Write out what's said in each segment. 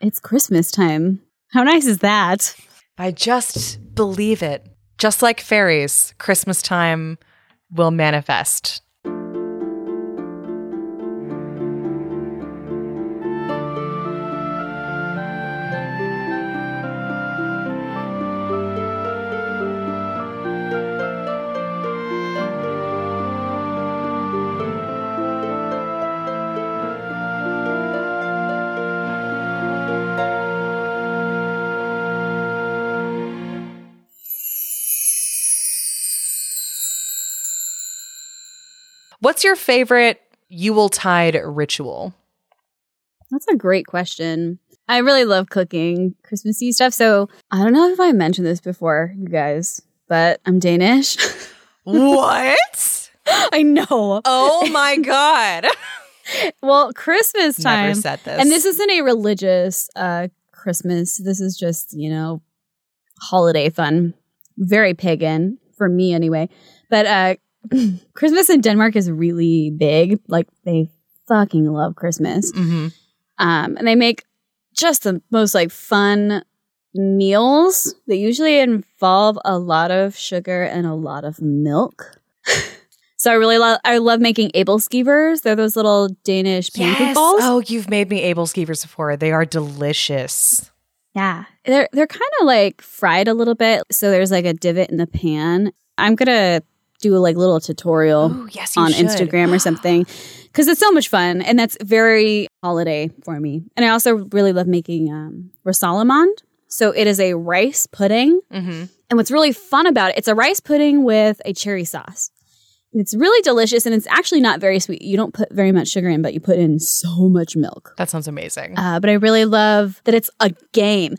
It's Christmas time. How nice is that? I just believe it. Just like fairies, Christmas time will manifest. What's your favorite Yuletide ritual? That's a great question. I really love cooking Christmassy stuff. So I don't know if I mentioned this before, you guys, but I'm Danish. what? I know. Oh my god. well, Christmas time. Never said this. And this isn't a religious uh Christmas. This is just, you know, holiday fun. Very pagan for me anyway. But uh Christmas in Denmark is really big. Like they fucking love Christmas. Mhm. Um, and they make just the most like fun meals that usually involve a lot of sugar and a lot of milk. so I really love I love making abelskivers. They're those little Danish pancake Yes. balls. Oh, you've made me abelskivers before. They are delicious. Yeah. They're they're kind of like fried a little bit. So there's like a divot in the pan. I'm gonna do a like little tutorial Oh, yes, on should. Instagram or something because it's so much fun and that's very holiday for me. And I also really love making um, risalamande. So it is a rice pudding, hmm and what's really fun about it, it's a rice pudding with a cherry sauce. And it's really delicious, and it's actually not very sweet. You don't put very much sugar in, but you put in so much milk. That sounds amazing. Uh, but I really love that it's a game.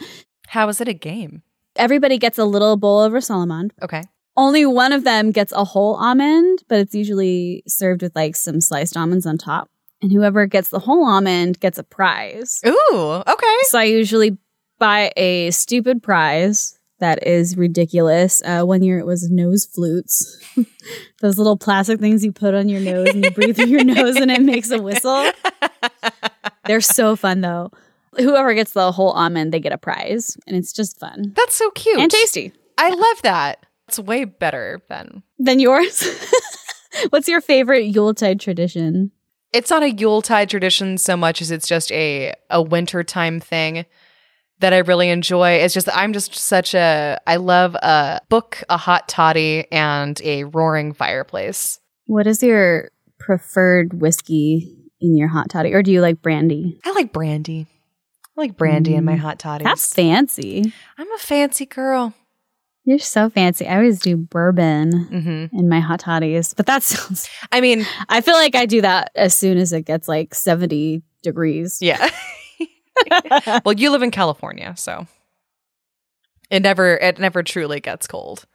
How is it a game? Everybody gets a little bowl of risalamande. Okay. Only one of them gets a whole almond, but it's usually served with like some sliced almonds on top. And whoever gets the whole almond gets a prize. Ooh, okay. So I usually buy a stupid prize that is ridiculous. Uh, one year it was nose flutes, those little plastic things you put on your nose and you breathe through your nose and it makes a whistle. They're so fun though. Whoever gets the whole almond, they get a prize, and it's just fun That's so cute. and tasty. I love that. It's way better than Than yours. What's your favorite Yuletide tradition? it's not a Yuletide tradition so much as it's just a a wintertime thing that I really enjoy. It's just I'm just such a I love a book, a hot toddy, and a roaring fireplace. What is your preferred whiskey in your hot toddy, or do you like brandy? I like brandy. I like brandy in my Mm. hot toddy. That's fancy. I'm a fancy girl. You're so fancy. I always do bourbon hmm in my hot toddies, but that sounds. I mean, I feel like I do that as soon as it gets like 70 degrees. yeah. well, you live in California, so it never it never truly gets cold.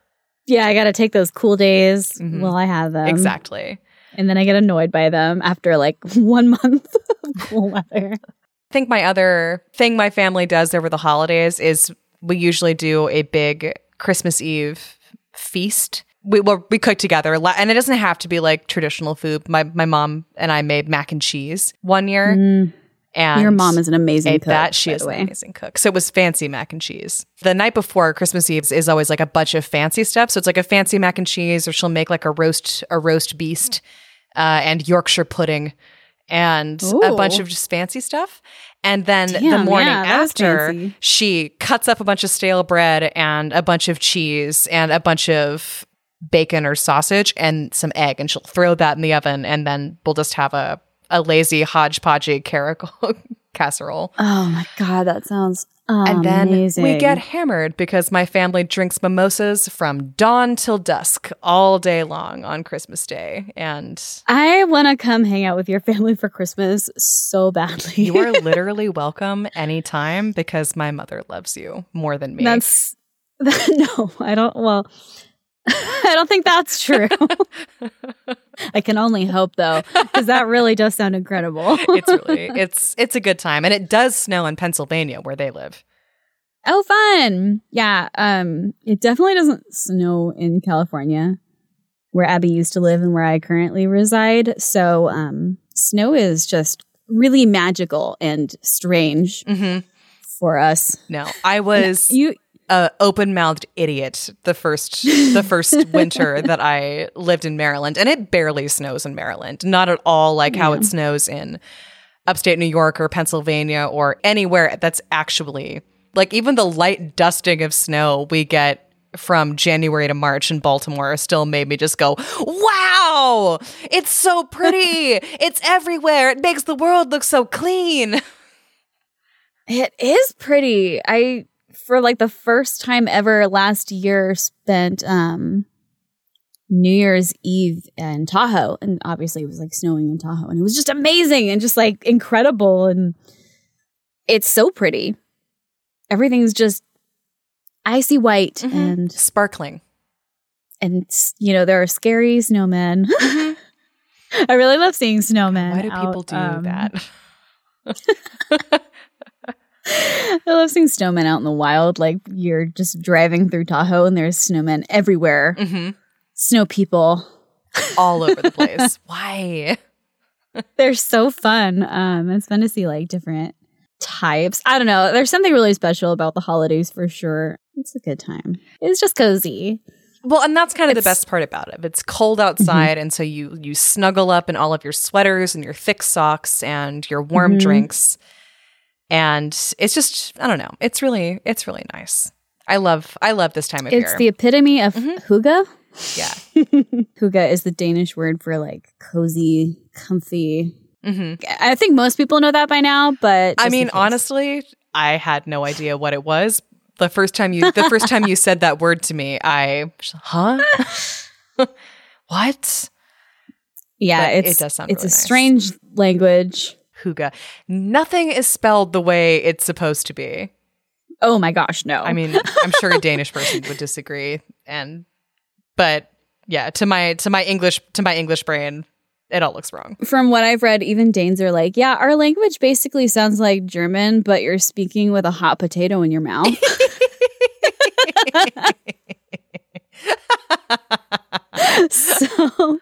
yeah, I got to take those cool days Mhm. while I have them. exactly. And then I get annoyed by them after like one month of cool weather. I think my other thing my family does over the holidays is we usually do a big Christmas Eve feast. We well, we cook together, and it doesn't have to be like traditional food. My my mom and I made mac and cheese one year, Mm, and your mom is an amazing cook. that. She is an amazing cook. So it was fancy mac and cheese. The night before Christmas Eve is always like a bunch of fancy stuff. So it's like a fancy mac and cheese, or she'll make like a roast a roast beast uh, and Yorkshire pudding and a bunch of just fancy stuff. And then the morning yeah, after, she cuts up a bunch of stale bread and a bunch of cheese and a bunch of bacon or sausage and some egg, and she'll throw that in the oven, and then we'll just have a a lazy hodgepodgey caracal casserole. Oh my God, that sounds And then we get hammered because my family drinks mimosas from dawn till dusk all day long on Christmas Day. And I want to come hang out with your family for Christmas so badly. you are literally welcome anytime because my mother loves you more than me. That's no, I don't. Well, I don't think that's true. I can only hope though, because that really does sound incredible. it's really it's it's a good time. And it does snow in Pennsylvania where they live. oh, fun! Yeah, um, it definitely doesn't snow in California, where Abby used to live and where I currently reside. So, um, snow is just really magical and strange. hmm for us. No, I was You a open-mouthed idiot the first the first winter that I lived in Maryland, and it barely snows in Maryland. Not at all like how it snows in upstate New York or Pennsylvania or anywhere that's actually like even the light dusting of snow we get from January to March in Baltimore still made me just go, "Wow! It's so pretty. it's everywhere. It makes the world look so clean." It is pretty. I for like the first time ever last year spent um New Year's Eve in Tahoe and obviously it was like snowing in Tahoe and it was just amazing and just like incredible and it's so pretty. Everything's just icy white Mhm. and Sparkling. and you know there are scary snowmen. I really love seeing snowmen. Why do out, people do um, that? I love seeing snowmen out in the wild. Like you're just driving through Tahoe and there's snowmen everywhere. hmm Snow people. All over the place. Why? They're so fun. Um, it's fun to see like different types. I don't know. There's something really special about the holidays for sure. It's a good time. It's just cozy. Well, and that's kind of the best part about it. It's cold outside, and so you you snuggle up in all of your sweaters and your thick socks and your warm Mhm. drinks, and it's just I don't know. It's really it's really nice. I love I love this time of It's year. It's the epitome of Mhm. hygge. yeah. hygge is the Danish word for like cozy, comfy. hmm I think most people know that by now, but I mean, honestly, I had no idea what it was. The first time you the first time you said that word to me, I huh? what? yeah, it does sound it's really a nice. strange language. Hygge. Nothing is spelled the way it's supposed to be. Oh my gosh, no! I mean, I'm sure a Danish person would disagree, and but yeah, to my to my English to my English brain, it all looks wrong. from what I've read, even Danes are like, yeah, our language basically sounds like German, but you're speaking with a hot potato in your mouth. so,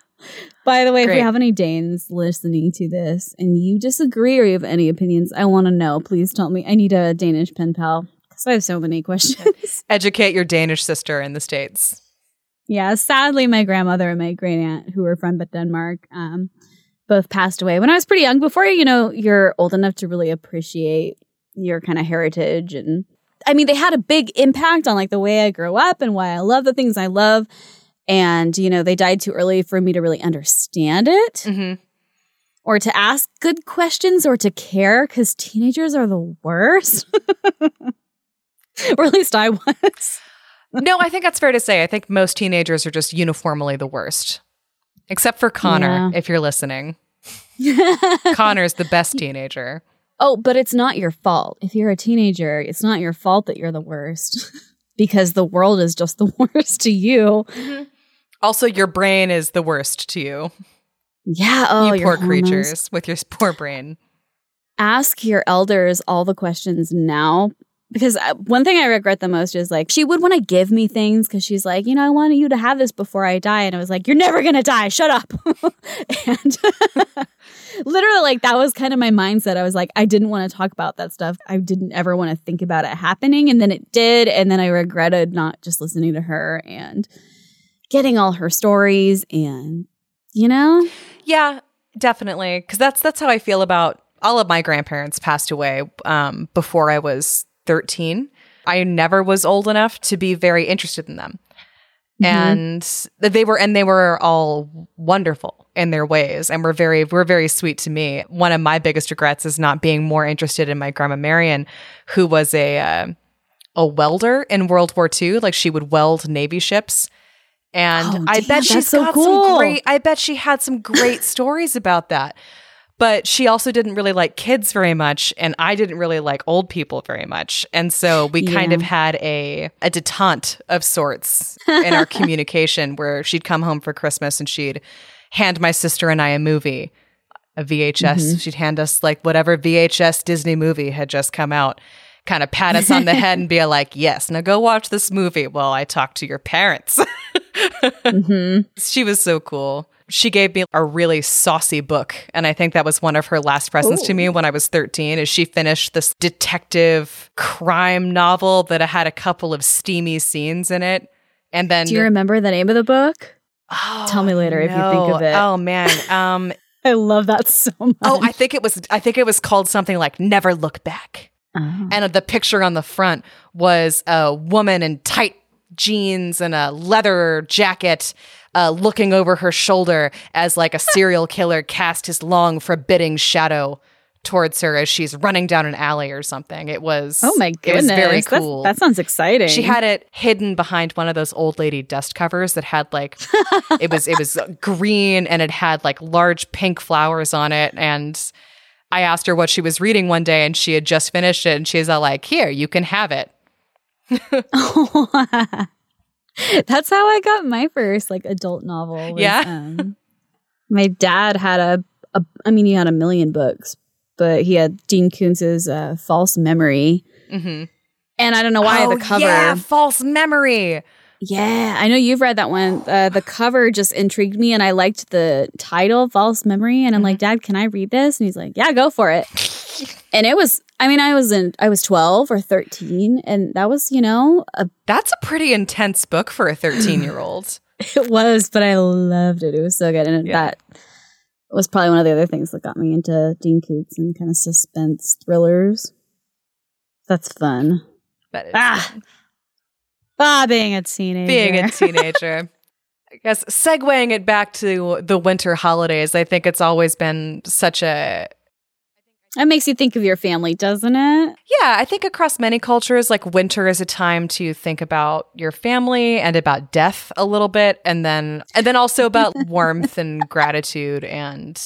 by the way, if Great. we have any Danes listening to this and you disagree or you have any opinions, I want to know. Please tell me. I need a Danish pen pal because I have so many questions. Educate your Danish sister in the states. yeah, sadly, my grandmother and my great aunt, who were from Denmark, um, both passed away when I was pretty young. Before you know, you're old enough to really appreciate your kind of heritage and I mean, they had a big impact on like the way I grew up and why I love the things I love. And, you know, they died too early for me to really understand it hmm or to ask good questions or to care because teenagers are the worst. or at least I was. no, I think that's fair to say. I think most teenagers are just uniformly the worst, except for Connor. Yeah. If you're listening, Connor's the best teenager. Oh, but it's not your fault. If you're a teenager, it's not your fault that you're the worst because the world is just the worst to you. Also, your brain is the worst to you. Yeah. Oh, you poor hormones. creatures with your poor brain. Ask your elders all the questions now. Because uh, one thing I regret the most is like, she would want to give me things because she's like, you know, I want you to have this before I die. And I was like, you're never going to die. Shut up. and literally, like, that was kind of my mindset. I was like, I didn't want to talk about that stuff. I didn't ever want to think about it happening. And then it did. And then I regretted not just listening to her and getting all her stories. And, you know, Yeah, definitely. Because that's that's how I feel about all of my grandparents passed away um, before I was thirteen. I never was old enough to be very interested in them, Mhm. and they were and they were all wonderful in their ways, and were very were very sweet to me. One of my biggest regrets is not being more interested in my grandma Marion, who was a uh, a welder in World War II. Like she would weld Navy ships. And Oh, I damn, bet she's so got cool. some great I bet she had some great stories about that. But she also didn't really like kids very much, and I didn't really like old people very much. And so we kind of had a a detente of sorts in our communication where she'd come home for Christmas and she'd hand my sister and I a movie, a VHS. Mm-hmm. She'd hand us like whatever VHS Disney movie had just come out, kind of pat us on the head and be like, Yes, now go watch this movie while I talk to your parents. Mhm. She was so cool. she gave me a really saucy book and i think that was one of her last presents to me when i was 13 is she finished this detective crime novel that had a couple of steamy scenes in it and then Do you remember the name of the book? Oh, Tell me later if you think of it. oh man um I love that so much. oh i think it was i think it was called something like never look back Oh. and the picture on the front was a woman in tight jeans and a leather jacket uh, looking over her shoulder as like a serial killer cast his long forbidding shadow towards her as she's running down an alley or something. It was Oh my goodness, it was very That's- cool. that sounds exciting. she had it hidden behind one of those old lady dust covers that had like it was it was green and it had like large pink flowers on it. And I asked her what she was reading one day and she had just finished it and she's all like, "Here, you can have it." That's how I got my first like adult novel. was, Yeah? um, my dad had a, a, I mean, he had a million books, but he had Dean Koontz's uh, False Memory. Mhm. And I don't know why Oh, the cover. Yeah, false memory. Yeah, I know you've read that one. Uh, the cover just intrigued me, and I liked the title, "False Memory." And I'm like, "Dad, can I read this?" And he's like, "Yeah, go for it." and it was, I mean, I was in, I was 12 or 13, and that was, you know, a, That's a pretty intense book for a 13-year-old. it was, but I loved it. It was so good, and Yeah. that was probably one of the other things that got me into Dean Koontz and kind of suspense thrillers. That's fun. That is Ah, ah, being a teenager. being a teenager. I guess segueing it back to the winter holidays, I think it's always been such a that makes you think of your family, doesn't it? Yeah, I think across many cultures, like winter is a time to think about your family and about death a little bit, and then and then also about warmth and gratitude, and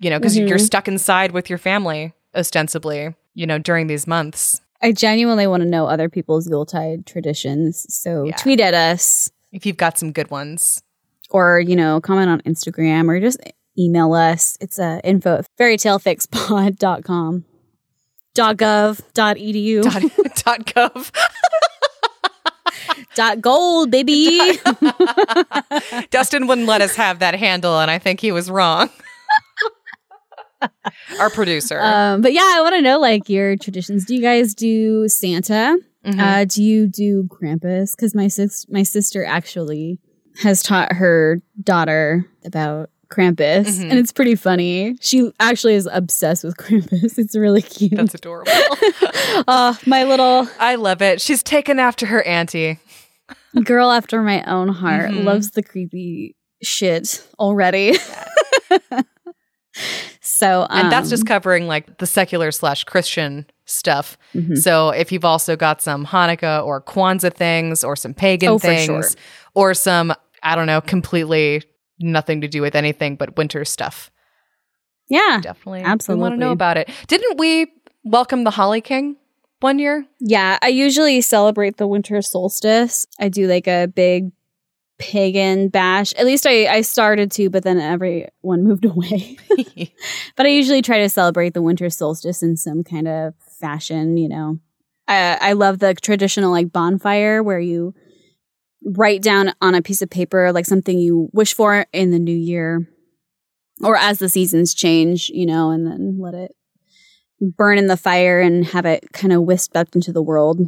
you know, because you're Mhm. stuck inside with your family ostensibly, you know, during these months. I genuinely want to know other people's Yuletide traditions. So Yeah. tweet at us If you've got some good ones, or, you know, comment on Instagram or just email us. It's uh, info at fairytalefixpod.com. Dot gov, dot edu, dot, dot gov. dot gold, baby. Dustin wouldn't let us have that handle, and I think he was wrong. Our producer. um, but yeah, I want to know like your traditions. Do you guys do Santa? Mhm. Uh, do you do Krampus? Because my sis, my sister actually has taught her daughter about Krampus, Mhm. and it's pretty funny. She actually is obsessed with Krampus. It's really cute. That's adorable. oh, my little I love it. She's taken after her auntie. girl after my own heart Mhm. loves the creepy shit already. so, um, and that's just covering like the secular slash Christian stuff. mhm. So if you've also got some Hanukkah or Kwanzaa things or some pagan Oh, things sure. or some, I don't know, completely nothing to do with anything but winter stuff, yeah, definitely we want to know about it. Didn't we welcome the Holly King one year? Yeah, I usually celebrate the winter solstice. I do like a big pagan bash. At least I, I started to, but then everyone moved away. but I usually try to celebrate the winter solstice in some kind of fashion, you know. I, I love the traditional like bonfire where you write down on a piece of paper like something you wish for in the new year or as the seasons change, you know, and then let it burn in the fire and have it kind of whisked up into the world,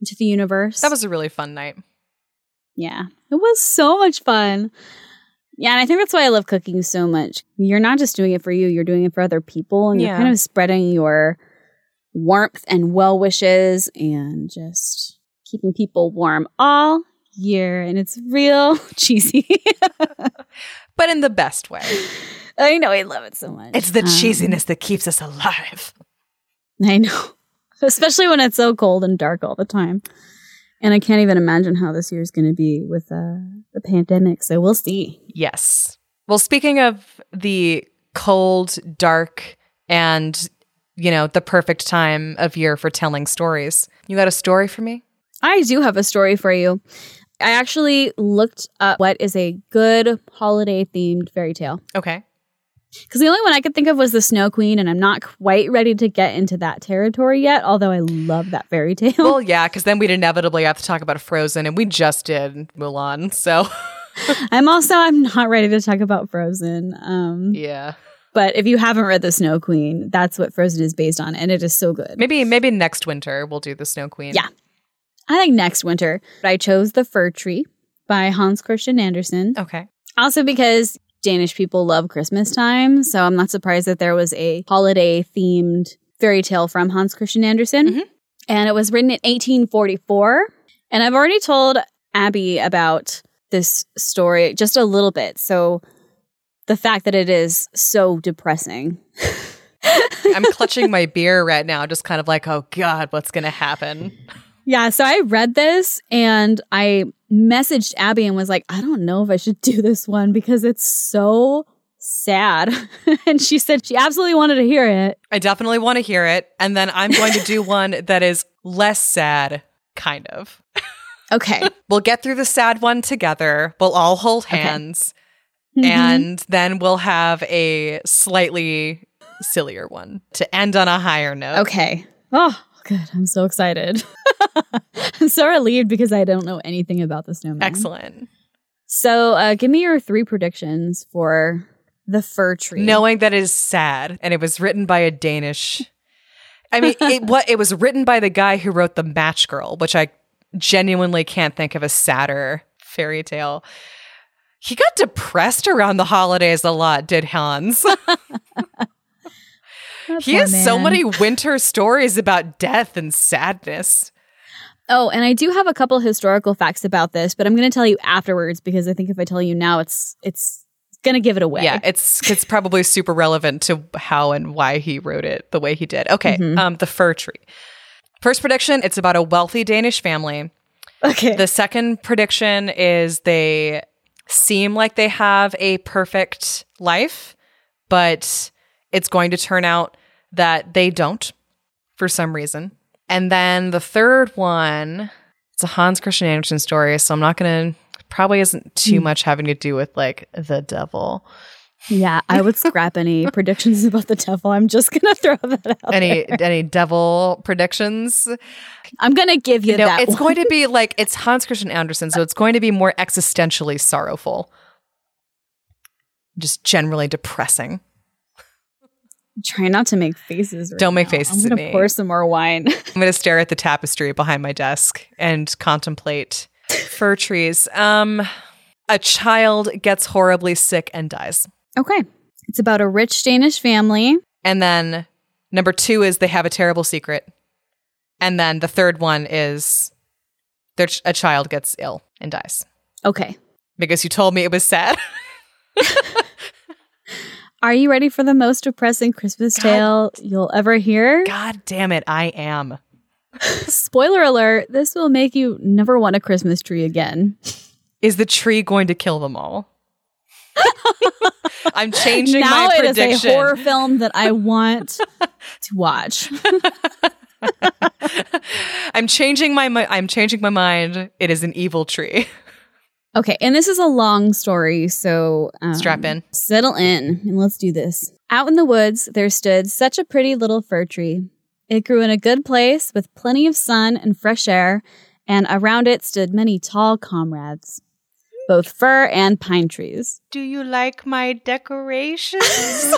into the universe. that was a really fun night. yeah, it was so much fun. Yeah, and I think that's why I love cooking so much. You're not just doing it for you, you're doing it for other people, and Yeah. you're kind of spreading your warmth and well wishes and just keeping people warm all year. And it's real cheesy. But in the best way. I know, I love it so much. It's the Um, cheesiness that keeps us alive. I know. Especially when it's so cold and dark all the time. And I can't even imagine how this year is going to be with uh, the pandemic. So we'll see. Yes. Well, speaking of the cold, dark, and, you know, the perfect time of year for telling stories, you got a story for me? I do have a story for you. I actually looked up what is a good holiday themed fairy tale. Okay. Because the only one I could think of was the Snow Queen, and I'm not quite ready to get into that territory yet, although I love that fairy tale. Well, yeah, because then we'd inevitably have to talk about Frozen, and we just did Mulan. So, I'm also I'm not ready to talk about Frozen. Um, Yeah. but if you haven't read The Snow Queen, that's what Frozen is based on, and it is so good. Maybe maybe next winter we'll do the Snow Queen. Yeah. I think next winter. I chose The Fir Tree by Hans Christian Andersen. Okay. Also because Danish people love Christmas time, so I'm not surprised that there was a holiday themed fairy tale from Hans Christian Andersen. Mhm. And it was written in 1844. And I've already told Abby about this story just a little bit. So the fact that it is so depressing. I'm clutching my beer right now, just kind of like, oh God, what's gonna happen? Yeah, so I read this and I messaged Abby and was like, I don't know if I should do this one because it's so sad. and she said she absolutely wanted to hear it. I definitely want to hear it. And then I'm going to do one that is less sad, kind of. Okay. We'll get through the sad one together. We'll all hold hands. Mhm. And then we'll have a slightly sillier one to end on a higher note. okay. Oh, good. I'm so excited. I'm so relieved because I don't know anything about the snowman. Excellent. So, uh, give me your three predictions for the fir tree. Knowing that it is sad and it was written by a Danish. I mean, it, what it was written by the guy who wrote The Match Girl, which I genuinely can't think of a sadder fairy tale. He got depressed around the holidays a lot, did Hans? That he has so many winter stories about death and sadness. Oh, and I do have a couple historical facts about this, but I'm going to tell you afterwards because I think if I tell you now, it's it's going to give it away. Yeah, it's it's probably super relevant to how and why he wrote it the way he did. Okay, Mhm. um, the fir tree. First prediction: it's about a wealthy Danish family. Okay. The second prediction is they seem like they have a perfect life, but it's going to turn out that they don't for some reason. And then the third one, it's a Hans Christian Andersen story, so I'm not going to probably isn't too mm. much having to do with like the devil. yeah, I would scrap any predictions about the devil. I'm just going to throw that out. Any there. any devil predictions? I'm going to give you You know, that. it's one. going to be like it's Hans Christian Andersen, so it's going to be more existentially sorrowful. Just generally depressing. Try not to make faces. right Don't make now. faces I'm gonna pour some more wine. I'm going to stare at the tapestry behind my desk and contemplate fir trees. Um, a child gets horribly sick and dies. okay. It's about a rich Danish family. And then number two is they have a terrible secret. And then the third one is their a child gets ill and dies Okay. because you told me it was sad. Are you ready for the most depressing Christmas God. tale you'll ever hear? God damn it, I am. Spoiler alert, this will make you never want a Christmas tree again. Is the tree going to kill them all? I'm changing now my it is prediction. a horror film that I want to watch. I'm changing my mi- I'm changing my mind. It is an evil tree. Okay, and this is a long story, so um, Strap in. Settle in and let's do this. Out in the woods, there stood such a pretty little fir tree. It grew in a good place with plenty of sun and fresh air, and around it stood many tall comrades, both fir and pine trees. Do you like my decorations?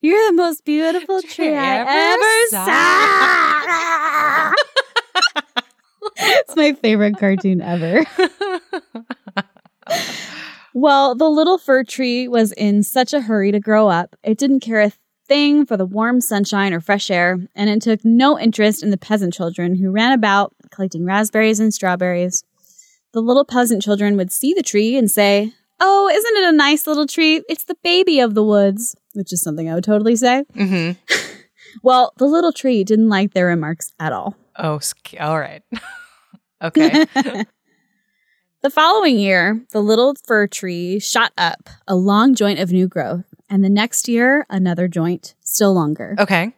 You're the most beautiful tree I ever saw. it's my favorite cartoon ever. Well, the little fir tree was in such a hurry to grow up, it didn't care a thing for the warm sunshine or fresh air, and it took no interest in the peasant children who ran about collecting raspberries and strawberries. The little peasant children would see the tree and say, Oh, isn't it a nice little tree? It's the baby of the woods, which is something I would totally say. hmm Well, the little tree didn't like their remarks at all. Oh, sk- all right. okay. The following year, the little fir tree shot up a long joint of new growth, and the next year, another joint, still longer. Okay.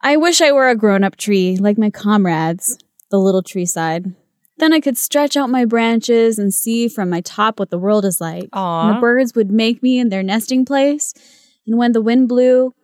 I wish I were a grown up tree like my comrades, the little tree sighed. Then I could stretch out my branches and see from my top what the world is like. And the birds would make me in their nesting place, and when the wind blew,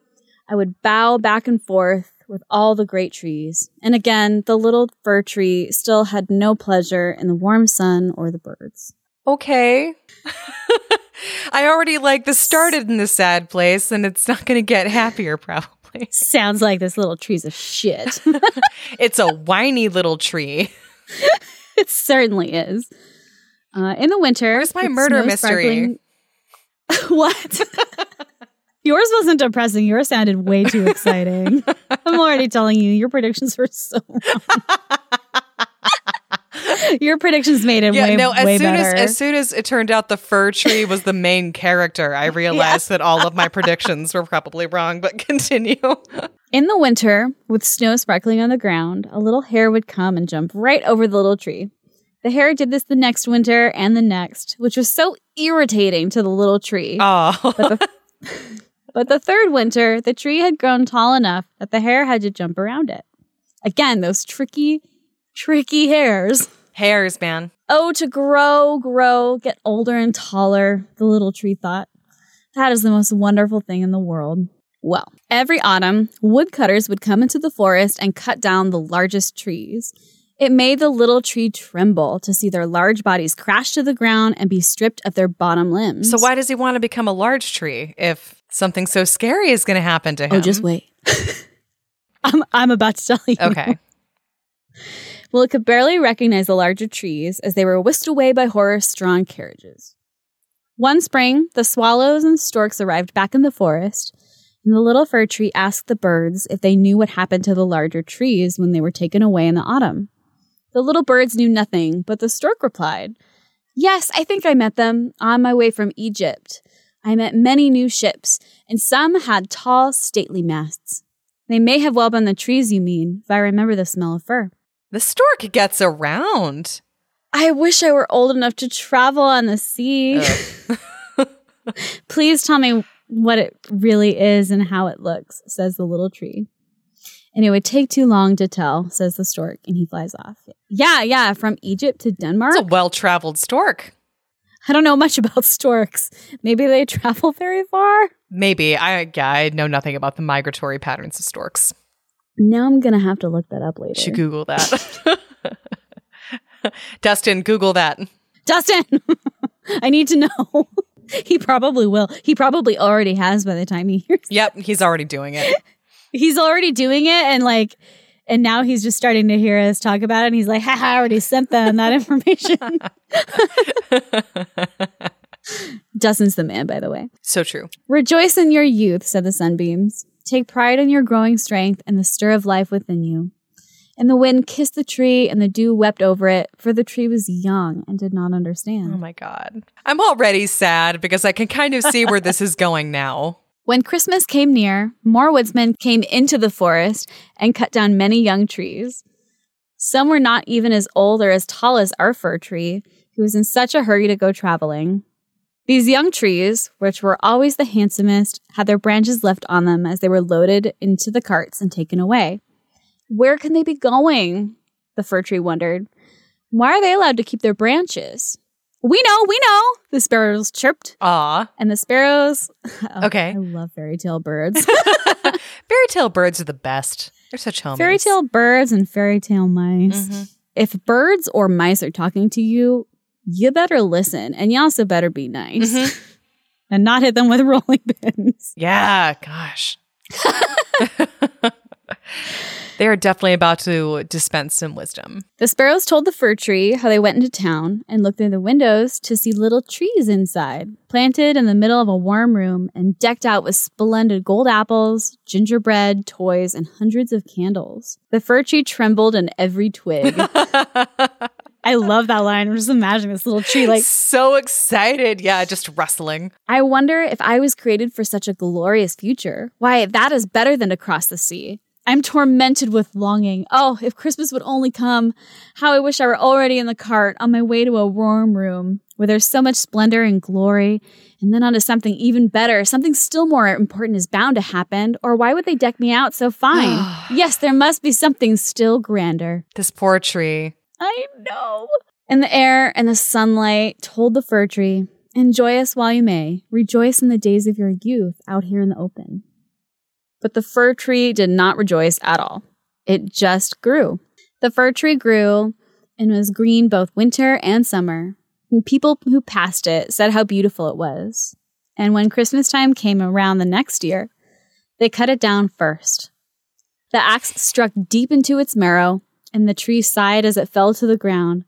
I would bow back and forth with all the great trees. And again, the little fir tree still had no pleasure in the warm sun or the birds. Okay. I already like this started in a sad place and it's not going to get happier probably. Sounds like this little tree's a shit. it's a whiny little tree. it certainly is. Uh, in the winter, Where's my murder mystery? what? Yours wasn't depressing. Yours sounded way too exciting. I'm already telling you, your predictions were so wrong. your predictions made it Yeah, way, no, as way soon better. as as soon as it turned out the fir tree was the main character, I realized that all of my predictions were probably wrong, but continue. In the winter, with snow sparkling on the ground, a little hare would come and jump right over the little tree. The hare did this the next winter and the next, which was so irritating to the little tree. Oh. But the third winter, the tree had grown tall enough that the hare had to jump around it. Again, those tricky, tricky hairs. Hairs, man. Oh, to grow, grow, get older and taller, the little tree thought. That is the most wonderful thing in the world. Well, every autumn, woodcutters would come into the forest and cut down the largest trees. It made the little tree tremble to see their large bodies crash to the ground and be stripped of their bottom limbs. So why does he want to become a large tree if something so scary is going to happen to oh, him? Oh, just wait. I'm, I'm about to tell you. Okay. Well, it could barely recognize the larger trees as they were whisked away by horse drawn carriages. One spring, the swallows and storks arrived back in the forest, and the little fir tree asked the birds if they knew what happened to the larger trees when they were taken away in the autumn. The little birds knew nothing, but the stork replied, Yes, I think I met them on my way from Egypt. I met many new ships, and some had tall, stately masts. They may have well been the trees you mean, if I remember the smell of fir. The stork gets around. I wish I were old enough to travel on the sea. Please tell me what it really is and how it looks, says the little tree. And it would take too long to tell, says the stork, and he flies off. Yeah, yeah, from Egypt to Denmark. It's a well traveled stork. I don't know much about storks. Maybe they travel very far. Maybe. I yeah, I know nothing about the migratory patterns of storks. Now I'm gonna have to look that up later. Should Google that. Dustin, Google that. Dustin, I need to know. he probably will. He probably already has by the time he hears. Yep, he's already doing it. He's already doing it, and like, and now he's just starting to hear us talk about it. And he's like, "Ha! I already sent them that information." Dustin's the man, by the way. so true. Rejoice in your youth, said the sunbeams. Take pride in your growing strength and the stir of life within you. And the wind kissed the tree, and the dew wept over it, for the tree was young and did not understand. Oh my God. I'm already sad because I can kind of see where this is going now. When Christmas came near, more woodsmen came into the forest and cut down many young trees. Some were not even as old or as tall as our fir tree, who was in such a hurry to go traveling. These young trees, which were always the handsomest, had their branches left on them as they were loaded into the carts and taken away. Where can they be going? The fir tree wondered. Why are they allowed to keep their branches? We know, we know, the sparrows chirped. Aw. And the sparrows. Oh, Okay. I love fairy tale birds. Fairy tale birds are the best. They're such homies. fairy tale birds and fairy tale mice. Mhm. If birds or mice are talking to you, you better listen and you also better be nice Mhm. and not hit them with rolling pins. Yeah, gosh. they are definitely about to dispense some wisdom. The sparrows told the fir tree how they went into town and looked through the windows to see little trees inside, planted in the middle of a warm room and decked out with splendid gold apples, gingerbread, toys, and hundreds of candles. The fir tree trembled in every twig. I love that line. I'm just imagining this little tree like so excited. Yeah, just rustling. I wonder if I was created for such a glorious future. Why, that is better than to cross the sea. I'm tormented with longing. Oh, if Christmas would only come. How I wish I were already in the cart on my way to a warm room where there's so much splendor and glory, and then onto something even better. Something still more important is bound to happen, or why would they deck me out so fine? yes, there must be something still grander. This poor tree. I know. And the air and the sunlight told the fir tree, Enjoy us while you may. Rejoice in the days of your youth out here in the open. But the fir tree did not rejoice at all. It just grew. The fir tree grew and was green both winter and summer. And people who passed it said how beautiful it was. And when Christmas time came around the next year, they cut it down first. The axe struck deep into its marrow, and the tree sighed as it fell to the ground.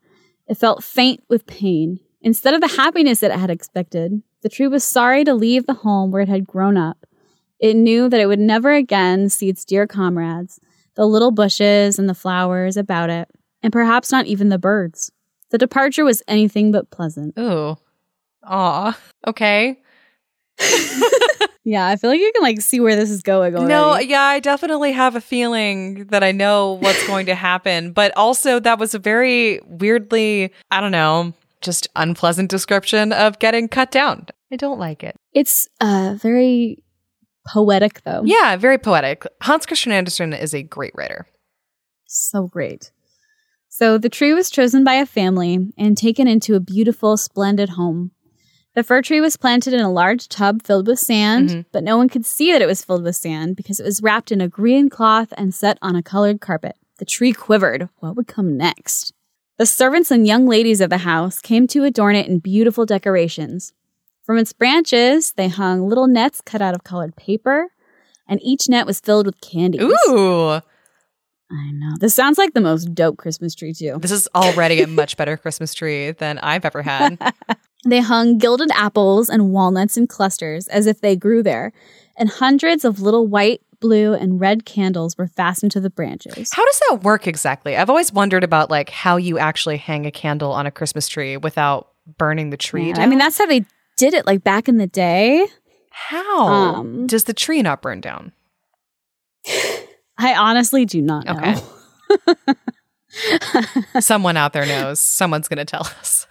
It felt faint with pain. Instead of the happiness that it had expected, the tree was sorry to leave the home where it had grown up. It knew that it would never again see its dear comrades, the little bushes and the flowers about it, and perhaps not even the birds. The departure was anything but pleasant. Ooh. Aw. Okay. Yeah, I feel like you can like see where this is going already. No, yeah, I definitely have a feeling that I know what's going to happen. But also, that was a very weirdly, I don't know, just unpleasant description of getting cut down. I don't like it. it's uh very poetic though. Yeah, very poetic. Hans Christian Andersen is a great writer. So great. So the tree was chosen by a family and taken into a beautiful, splendid home. The fir tree was planted in a large tub filled with sand, Mhm. but no one could see that it was filled with sand because it was wrapped in a green cloth and set on a colored carpet. The tree quivered. What would come next? The servants and young ladies of the house came to adorn it in beautiful decorations. From its branches, they hung little nets cut out of colored paper, and each net was filled with candies. Ooh, I know. This sounds like the most dope Christmas tree, too. this is already a much better Christmas tree than I've ever had. They hung gilded apples and walnuts in clusters as if they grew there, and hundreds of little white, blue, and red candles were fastened to the branches. How does that work exactly? I've always wondered about like how you actually hang a candle on a Christmas tree without burning the tree. Down. I mean, that's how they did it like back in the day. how um, does the tree not burn down? I honestly do not know. Okay. Someone out there knows. Someone's going to tell us.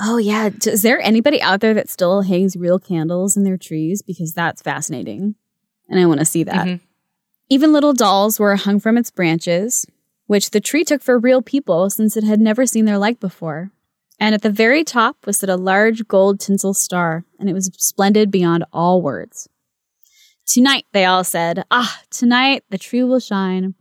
Oh, yeah. Is there anybody out there that still hangs real candles in their trees? Because that's fascinating. And I want to see that. Mhm. Even little dolls were hung from its branches, which the tree took for real people since it had never seen their like before. And at the very top was set a large gold tinsel star, and it was splendid beyond all words. Tonight, they all said, Ah, tonight the tree will shine.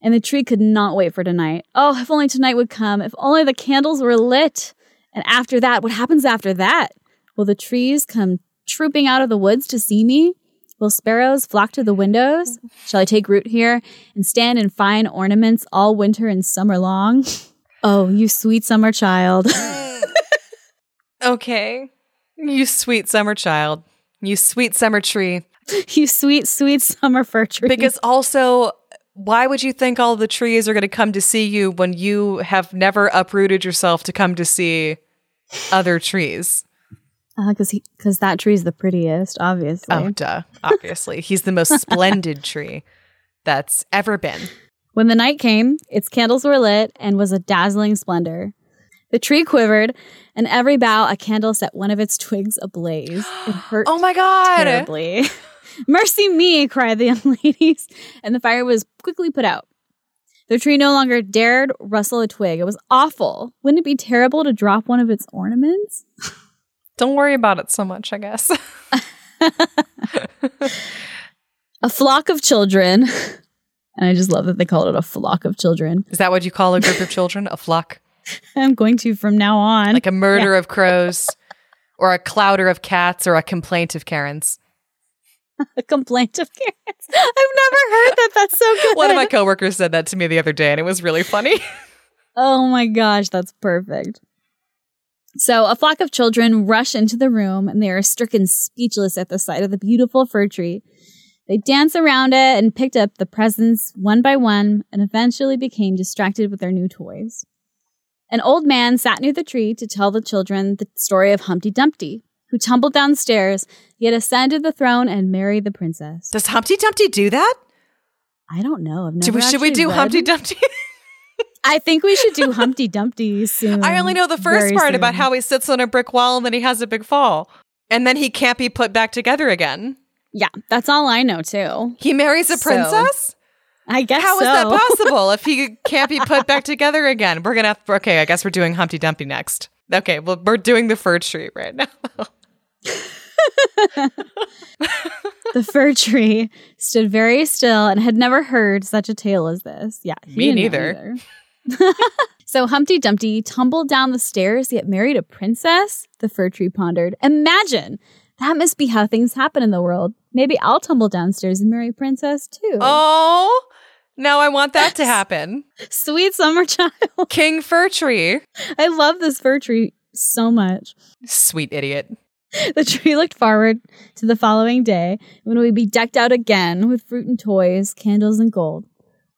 And the tree could not wait for tonight. Oh, if only tonight would come. If only the candles were lit. And after that, what happens after that? Will the trees come trooping out of the woods to see me? Will sparrows flock to the windows? Shall I take root here and stand in fine ornaments all winter and summer long? Oh, you sweet summer child. Okay. You sweet summer child. You sweet summer tree. you sweet, sweet summer fir tree. Because also, why would you think all the trees are going to come to see you when you have never uprooted yourself to come to see other trees? Uh, because because that tree is the prettiest, obviously. Oh, duh. Obviously. He's the most splendid tree that's ever been. When the night came, its candles were lit and was a dazzling splendor. The tree quivered, and every bough a candle set one of its twigs ablaze. It hurt Oh my God. terribly. Mercy me, cried the young ladies, and the fire was quickly put out. The tree no longer dared rustle a twig. It was awful. Wouldn't it be terrible to drop one of its ornaments? Don't worry about it so much, I guess. A flock of children, and I just love that they called it a flock of children. Is that what you call a group of children? A flock? I'm going to from now on. Like a murder of crows or a clowder of cats or a complaint of Karens? a complaint of Karen's. I've never heard that. That's so good. One of my coworkers said that to me the other day and it was really funny. Oh my gosh, that's perfect. So, a flock of children rush into the room and they are stricken speechless at the sight of the beautiful fir tree. They danced around it and picked up the presents one by one and eventually became distracted with their new toys. An old man sat near the tree to tell the children the story of Humpty Dumpty, who tumbled downstairs, yet ascended the throne and married the princess. Does Humpty Dumpty do that? I don't know. I've never Do we, should we do read- Humpty Dumpty? I think we should do Humpty Dumpty soon. I only know the first part about how he sits on a brick wall and then he has a big fall. And then he can't be put back together again. Yeah, that's all I know too. He marries a So, princess? I guess How is so. that possible if he can't be put back together again? We're gonna have okay, I guess we're doing Humpty Dumpty next. Okay, well we're doing the fir tree right now. the fir tree stood very still and had never heard such a tale as this. Yeah, he Me neither. so Humpty Dumpty tumbled down the stairs yet married a princess? The fir tree pondered. Imagine! That must be how things happen in the world. Maybe I'll tumble downstairs and marry princess too. Oh, now I want that to happen. Sweet summer child. King Fir Tree. I love this fir tree so much. Sweet idiot. The tree looked forward to the following day when we'd be decked out again with fruit and toys, candles and gold.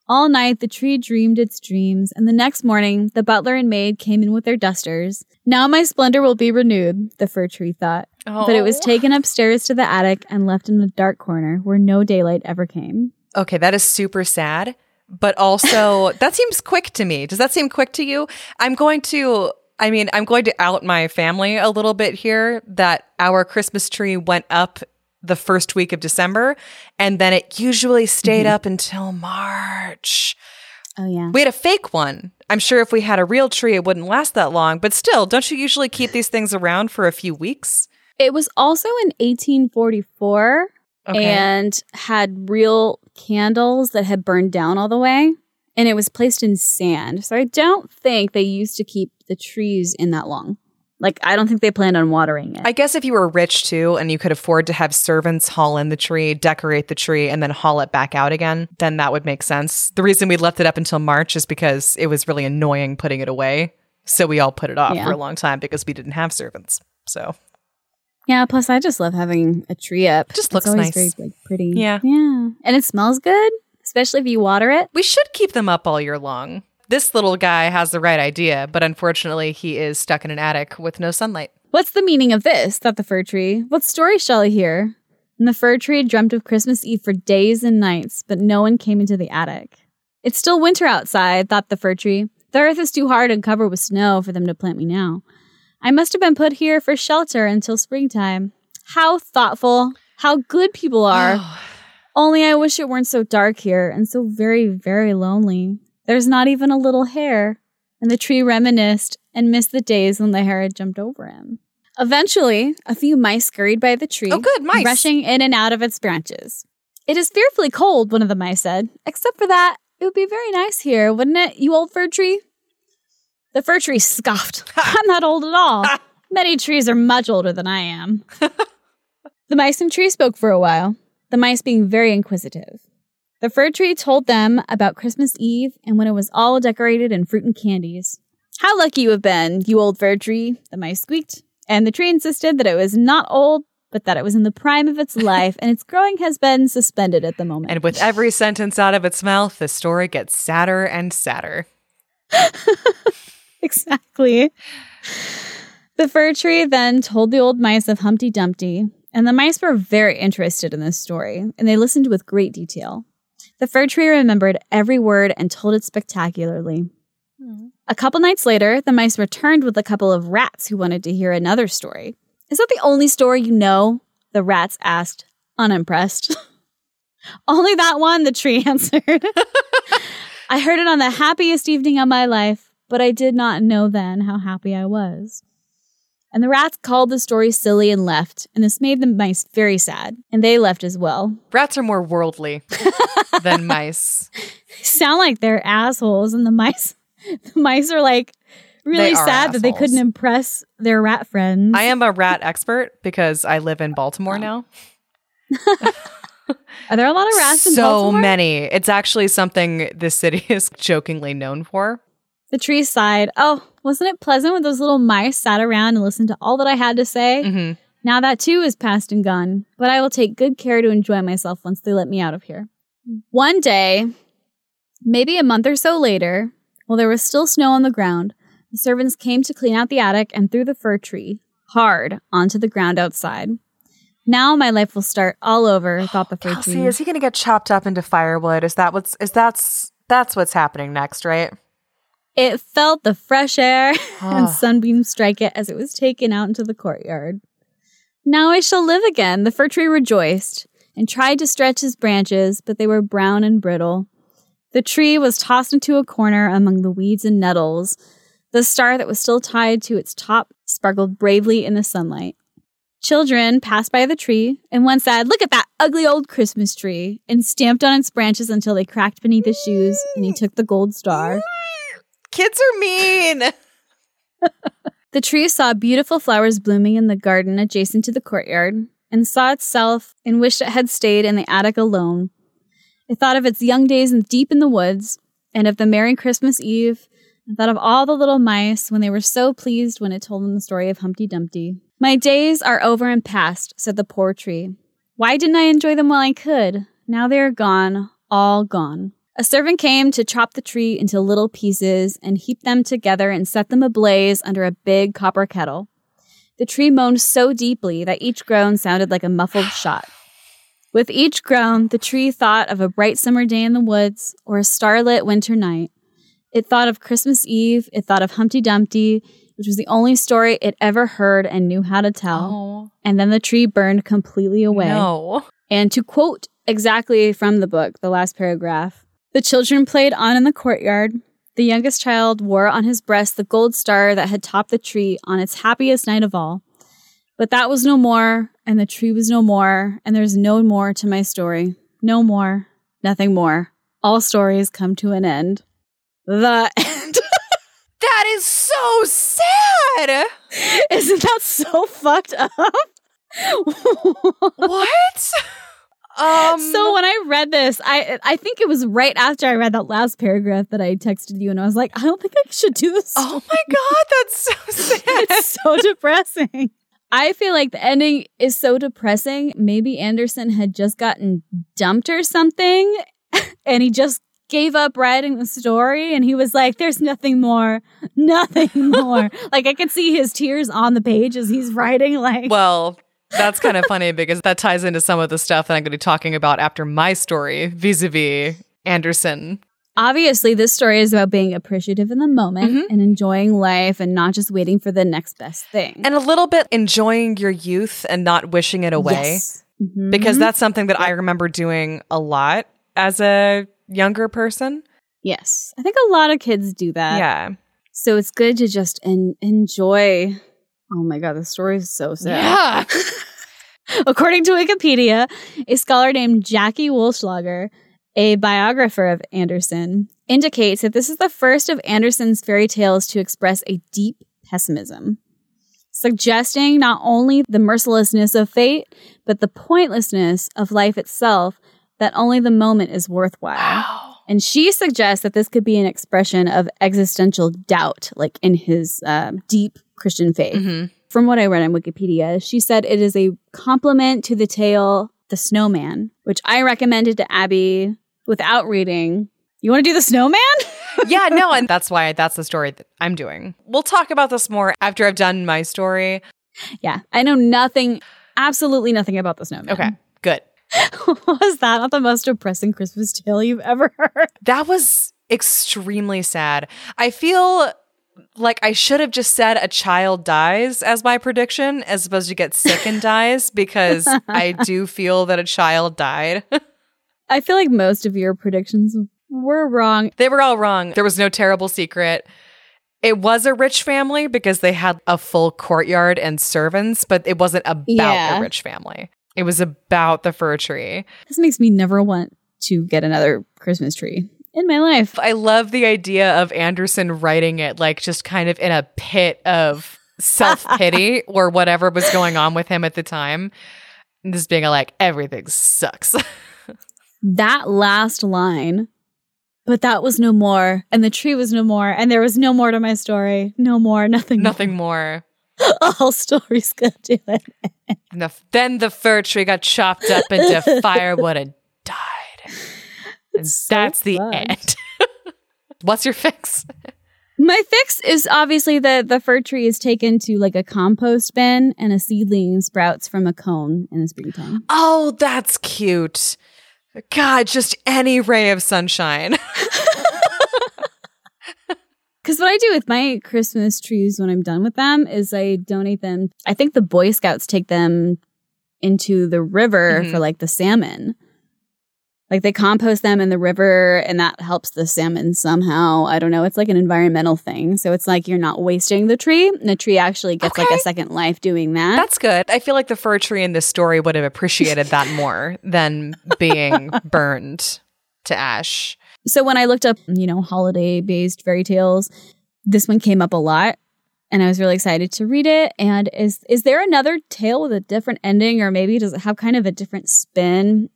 All night the tree dreamed its dreams, and the next morning the butler and maid came in with their dusters. Now my splendor will be renewed, the fir tree thought. Oh. But it was oh. taken upstairs to the attic and left in a dark corner where no daylight ever came. Okay, that is super sad, but also that seems quick to me. Does that seem quick to you? I'm going to I mean, I'm going to out my family a little bit here that our Christmas tree went up the first week of December and then it usually stayed mm-hmm. up until March. Oh, yeah. We had a fake one. I'm sure if we had a real tree, it wouldn't last that long, but still, don't you usually keep these things around for a few weeks? It was also in 1844 Okay. and had real candles that had burned down all the way. And it was placed in sand. So I don't think they used to keep the trees in that long. Like, I don't think they planned on watering it. I guess if you were rich too and you could afford to have servants haul in the tree, decorate the tree, and then haul it back out again, then that would make sense. The reason we left it up until March is because it was really annoying putting it away. So we all put it off Yeah. for a long time because we didn't have servants. So yeah, plus I just love having a tree up. Just looks nice. very like, pretty. Yeah. Yeah. And it smells good, especially if you water it. we should keep them up all year long. This little guy has the right idea, but unfortunately, he is stuck in an attic with no sunlight. What's the meaning of this? thought the fir tree. What story shall I hear? And the fir tree dreamt of Christmas Eve for days and nights, but no one came into the attic. It's still winter outside, thought the fir tree. The earth is too hard and covered with snow for them to plant me now. I must have been put here for shelter until springtime. How thoughtful, how good people are. Only I wish it weren't so dark here and so very, very lonely. There's not even a little hare. And the tree reminisced and missed the days when the hare had jumped over him. Eventually, a few mice scurried by the tree, Oh, good, mice. rushing in and out of its branches. It is fearfully cold, one of the mice said. Except for that, it would be very nice here, wouldn't it, you old fir tree? The fir tree scoffed. I'm not old at all. Many trees are much older than I am. the mice and tree spoke for a while, the mice being very inquisitive. The fir tree told them about Christmas Eve and when it was all decorated in fruit and candies. How lucky you have been, you old fir tree, the mice squeaked. And the tree insisted that it was not old, but that it was in the prime of its life and its growing has been suspended at the moment. And with every sentence out of its mouth, the story gets sadder and sadder. exactly. The fir tree then told the old mice of Humpty Dumpty, and the mice were very interested in this story, and they listened with great detail. The fir tree remembered every word and told it spectacularly. Hmm. A couple nights later, the mice returned with a couple of rats who wanted to hear another story. Is that the only story you know? The rats asked, unimpressed. only that one, the tree answered. I heard it on the happiest evening of my life, but I did not know then how happy I was. And the rats called the story silly and left, and this made the mice very sad, and they left as well. Rats are more worldly than mice. They sound like they're assholes, and the mice, the mice are like really They sad that they couldn't impress their rat friends. I am a rat expert because I live in Baltimore now. Are there a lot of rats in Baltimore? so many. It's actually something this city is jokingly known for. The tree sighed. Oh, wasn't it pleasant when those little mice sat around and listened to all that I had to say? hmm Now that too is past and gone, but I will take good care to enjoy myself once they let me out of here. One day, maybe a month or so later, while there was still snow on the ground, the servants came to clean out the attic and threw the fir tree hard onto the ground outside. Now my life will start all over, thought the fir Kelsey, tree. is he going to get chopped up into firewood? Is that what's is that's that's what's happening next, right? It felt the fresh air and Ah. sunbeams strike it as it was taken out into the courtyard. Now I shall live again, the fir tree rejoiced, and tried to stretch his branches, but they were brown and brittle. The tree was tossed into a corner among the weeds and nettles. The star that was still tied to its top sparkled bravely in the sunlight. Children passed by the tree, and one said, Look at that ugly old Christmas tree, and stamped on its branches until they cracked beneath his shoes, and he took the gold star. Kids are mean. The tree saw beautiful flowers blooming in the garden adjacent to the courtyard, and saw itself and wished it had stayed in the attic alone. It thought of its young days in, deep in the woods, and of the merry Christmas Eve, and thought of all the little mice when they were so pleased when it told them the story of Humpty Dumpty. My days are over and past, said the poor tree. Why didn't I enjoy them while I could? Now they are gone, all gone. A servant came to chop the tree into little pieces and heap them together and set them ablaze under a big copper kettle. The tree moaned so deeply that each groan sounded like a muffled shot. With each groan, the tree thought of a bright summer day in the woods or a starlit winter night. It thought of Christmas Eve. It thought of Humpty Dumpty, which was the only story it ever heard and knew how to tell. Oh, And then the tree burned completely away. no. And to quote exactly from the book, the last paragraph the children played on in the courtyard. The youngest child wore on his breast the gold star that had topped the tree on its happiest night of all. But that was no more, and the tree was no more, and there's no more to my story. No more, nothing more. All stories come to an end. The end. That is so sad. Isn't that so fucked up? What? Um so when I read this, I I think it was right after I read that last paragraph that I texted you, and I was like, I don't think I should do this. Oh my god, that's so sad. it's so depressing. I feel like the ending is so depressing. Maybe Andersen had just gotten dumped or something, and he just gave up writing the story, and he was like, "There's nothing more, nothing more." like I could see his tears on the page as he's writing. Like, Well, that's kind of funny because that ties into some of the stuff that I'm going to be talking about after my story vis-a-vis Andersen. obviously this story is about being appreciative in the moment Mhm. and enjoying life and not just waiting for the next best thing. And a little bit enjoying your youth and not wishing it away. Yes. Mhm. Because that's something that I remember doing a lot as a younger person. yes, I think a lot of kids do that. yeah. So it's good to just en- enjoy. Oh my god, the story is so sad. Yeah. According to Wikipedia, a scholar named Jackie Wullschlager, a biographer of Andersen, indicates that this is the first of Andersen's fairy tales to express a deep pessimism, suggesting not only the mercilessness of fate, but the pointlessness of life itself, that only the moment is worthwhile. Wow. And she suggests that this could be an expression of existential doubt, like in his um, deep Christian faith. Mhm. From what I read on Wikipedia, she said it is a compliment to the tale The Snowman, which I recommended to Abby without reading. You want to do The Snowman? yeah, no, and that's why that's the story that I'm doing. We'll talk about this more after I've done my story. yeah, I know nothing, absolutely nothing about The Snowman. Okay, good. Was that not the most depressing Christmas tale you've ever heard? That was extremely sad. I feel like I should have just said a child dies as my prediction as opposed to get sick and dies because I do feel that a child died. I feel like most of your predictions were wrong. they were all wrong. There was no terrible secret. It was a rich family because they had a full courtyard and servants, but it wasn't about Yeah. the rich family. It was about the fir tree. This makes me never want to get another Christmas tree in my life. I love the idea of Andersen writing it like just kind of in a pit of self pity or whatever was going on with him at the time. And just being like, everything sucks. that last line, but that was no more, and the tree was no more, and there was no more to my story. No more, nothing. Nothing more. more. All stories go to it. And the, then the fir tree got chopped up into firewood and died. And It's so that's the fun. end. What's your fix? My fix is obviously that the fir tree is taken to like a compost bin, and a seedling sprouts from a cone in the springtime. Oh, that's cute. God, just any ray of sunshine. Because what I do with my Christmas trees when I'm done with them is I donate them. I think the Boy Scouts take them into the river Mhm. for like the salmon. Like they compost them in the river and that helps the salmon somehow. I don't know. It's like an environmental thing. So it's like you're not wasting the tree. And the tree actually gets like a second life doing that. That's good. I feel like the fir tree in this story would have appreciated that more than being burned to ash. so when I looked up, you know, holiday based fairy tales, this one came up a lot. And I was really excited to read it. And is is there another tale with a different ending, or maybe does it have kind of a different spin?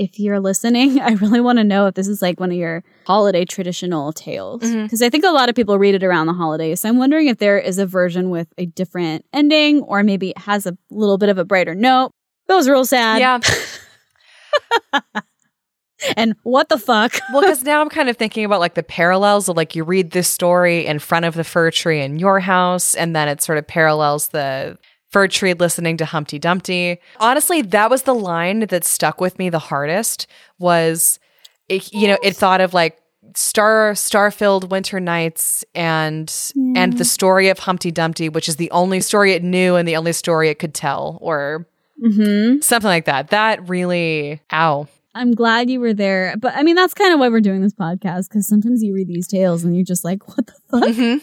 If you're listening, I really want to know if this is like one of your holiday traditional tales. Mm-hmm. Because I think a lot of people read it around the holidays. So I'm wondering if there is a version with a different ending, or maybe it has a little bit of a brighter note. That was real sad. Yeah. And what the fuck? Well, because now I'm kind of thinking about like the parallels of like you read this story in front of the fir tree in your house, and then it sort of parallels the fir tree listening to Humpty Dumpty. Honestly, that was the line that stuck with me the hardest. Was it, you know it thought of like star star filled winter nights and and the story of Humpty Dumpty, which is the only story it knew and the only story it could tell, or Mm-hmm. something like that. That really, ow. I'm glad you were there. But I mean, that's kind of why we're doing this podcast because sometimes you read these tales and you're just like, what the fuck? hmm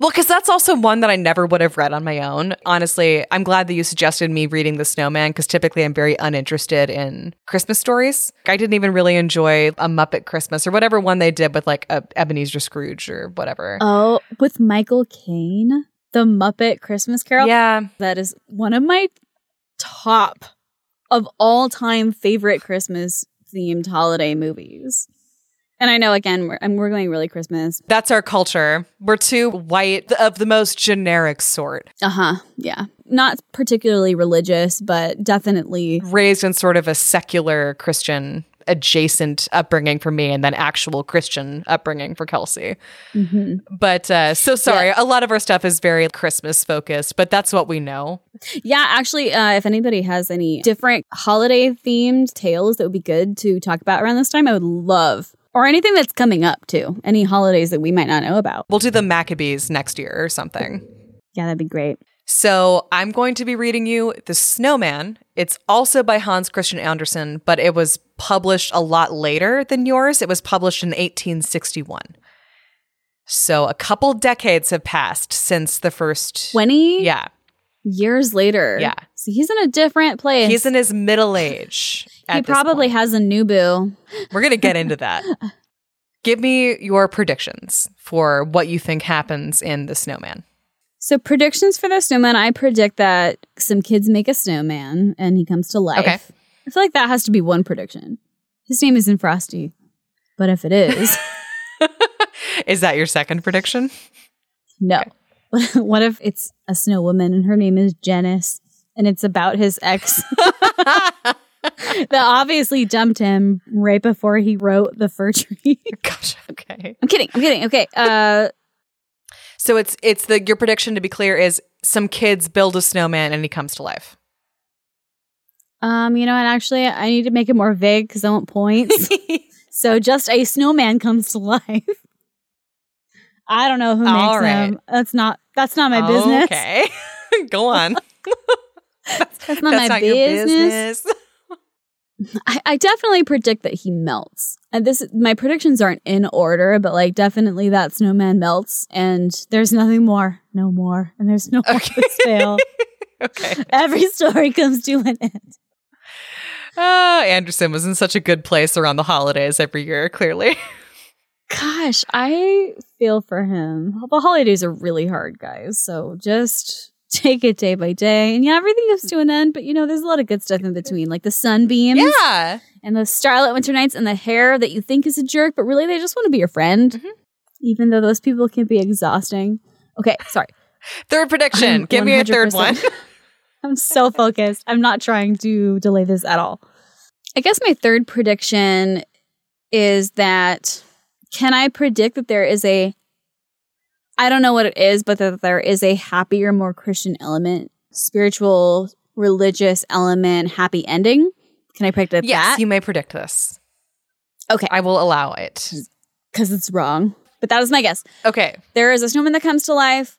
Well, because that's also one that I never would have read on my own. Honestly, I'm glad that you suggested me reading The Snowman because typically I'm very uninterested in Christmas stories. I didn't even really enjoy A Muppet Christmas or whatever one they did with like a Ebenezer Scrooge or whatever. Oh, with Michael Caine, the Muppet Christmas Carol. yeah. That is one of my top of all time favorite Christmas themed holiday movies. And I know, again, we're, we're going really Christmas. That's our culture. We're too white of the most generic sort, Uh huh. Yeah. Not particularly religious, but definitely. raised in sort of a secular Christian adjacent upbringing for me and then actual Christian upbringing for Kelsey. Mhm. But uh, so sorry, a lot of our stuff is very Christmas focused, but that's what we know. Yeah, actually, uh, if anybody has any different holiday themed tales that would be good to talk about around this time, I would love. Or anything that's coming up too. Any holidays that we might not know about. We'll do the Maccabees next year or something. Yeah, that'd be great. So I'm going to be reading you The Snowman. It's also by Hans Christian Andersen, but it was published a lot later than yours. It was published in 1861. So a couple decades have passed since the first. 20 Yeah. Years later. Yeah. So he's in a different place. He's in his middle age. he probably has a new boo. We're going to get into that. Give me your predictions for what you think happens in The Snowman. So predictions for the snowman, I predict that some kids make a snowman and he comes to life. Okay. I feel like that has to be one prediction. His name isn't Frosty. But if it is, Is that your second prediction? no. what if it's a snow woman and her name is Janice and it's about his ex that obviously dumped him right before he wrote the fir tree. Gosh, okay. I'm kidding. I'm kidding. Okay. Uh So it's it's the your prediction to be clear is some kids build a snowman and he comes to life. um, you know and Actually, I need to make it more vague because I want points. so just a snowman comes to life. I don't know who makes All right. him. That's not that's not my business. Okay. Go on. That's not That's my not your business. business. I, I definitely predict that he melts. And this my predictions aren't in order, but like definitely that snowman melts and there's nothing more. No more. And there's no more Okay. to. Okay. Every story comes to an end. Uh, Andersen was in such a good place around the holidays every year, clearly. Gosh, I feel for him. The holidays are really hard, guys. So just take it day by day. And yeah, everything comes to an end, but you know, there's a lot of good stuff in between, like the sunbeams Yeah. and the starlit winter nights and the hare that you think is a jerk, but really they just want to be your friend. Mhm. Even though those people can be exhausting. Okay, sorry. Third prediction. I'm Give me a third one. I'm so focused. I'm not trying to delay this at all. I guess my third prediction is that can I predict that there is a I don't know what it is, but that there is a happier, more Christian element, spiritual, religious element, happy ending? Can I predict yes, that? you may predict this. Okay. I will allow it. Because it's wrong. But that is my guess. Okay. There is a snowman that comes to life.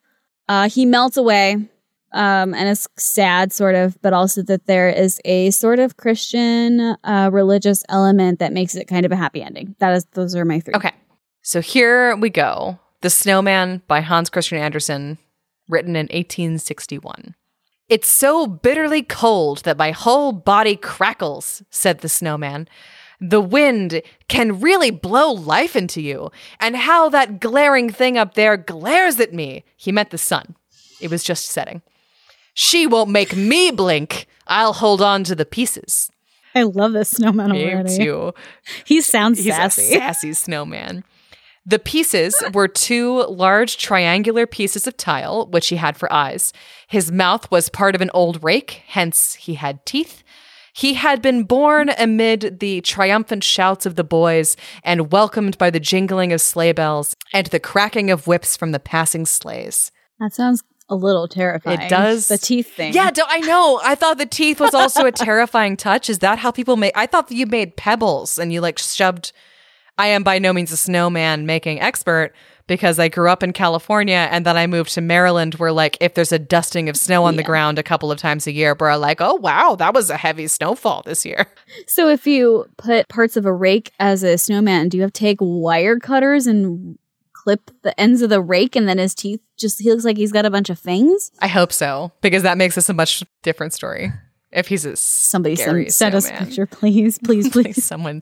Uh, he melts away. Um, and it's sad, sort of, but also that there is a sort of Christian uh, religious element that makes it kind of a happy ending. That is, those are my three. Okay. So here we go. The Snowman by Hans Christian Andersen, written in 1861. It's so bitterly cold that my whole body crackles, said the snowman. The wind can really blow life into you. And how that glaring thing up there glares at me. He meant the sun. It was just setting. She won't make me blink. I'll hold on to the pieces. I love this snowman Me already. too. He sounds He's sassy. a sassy snowman. The pieces were two large triangular pieces of tile, which he had for eyes. His mouth was part of an old rake, hence he had teeth. He had been born amid the triumphant shouts of the boys and welcomed by the jingling of sleigh bells and the cracking of whips from the passing sleighs. That sounds a little terrifying. It does. The teeth thing. Yeah, do, I know. I thought the teeth was also a terrifying touch. Is that how people make? I thought you made pebbles and you like shoved. I am by no means a snowman making expert because I grew up in California and then I moved to Maryland where like if there's a dusting of snow on the ground a couple of times a year, we're like, oh wow, that was a heavy snowfall this year. So if you put parts of a rake as a snowman, do you have to take wire cutters and clip the ends of the rake and then his teeth just he looks like he's got a bunch of fangs? I hope so because that makes this a much different story. If he's a Somebody scary send, send us a picture, please, please, Please, someone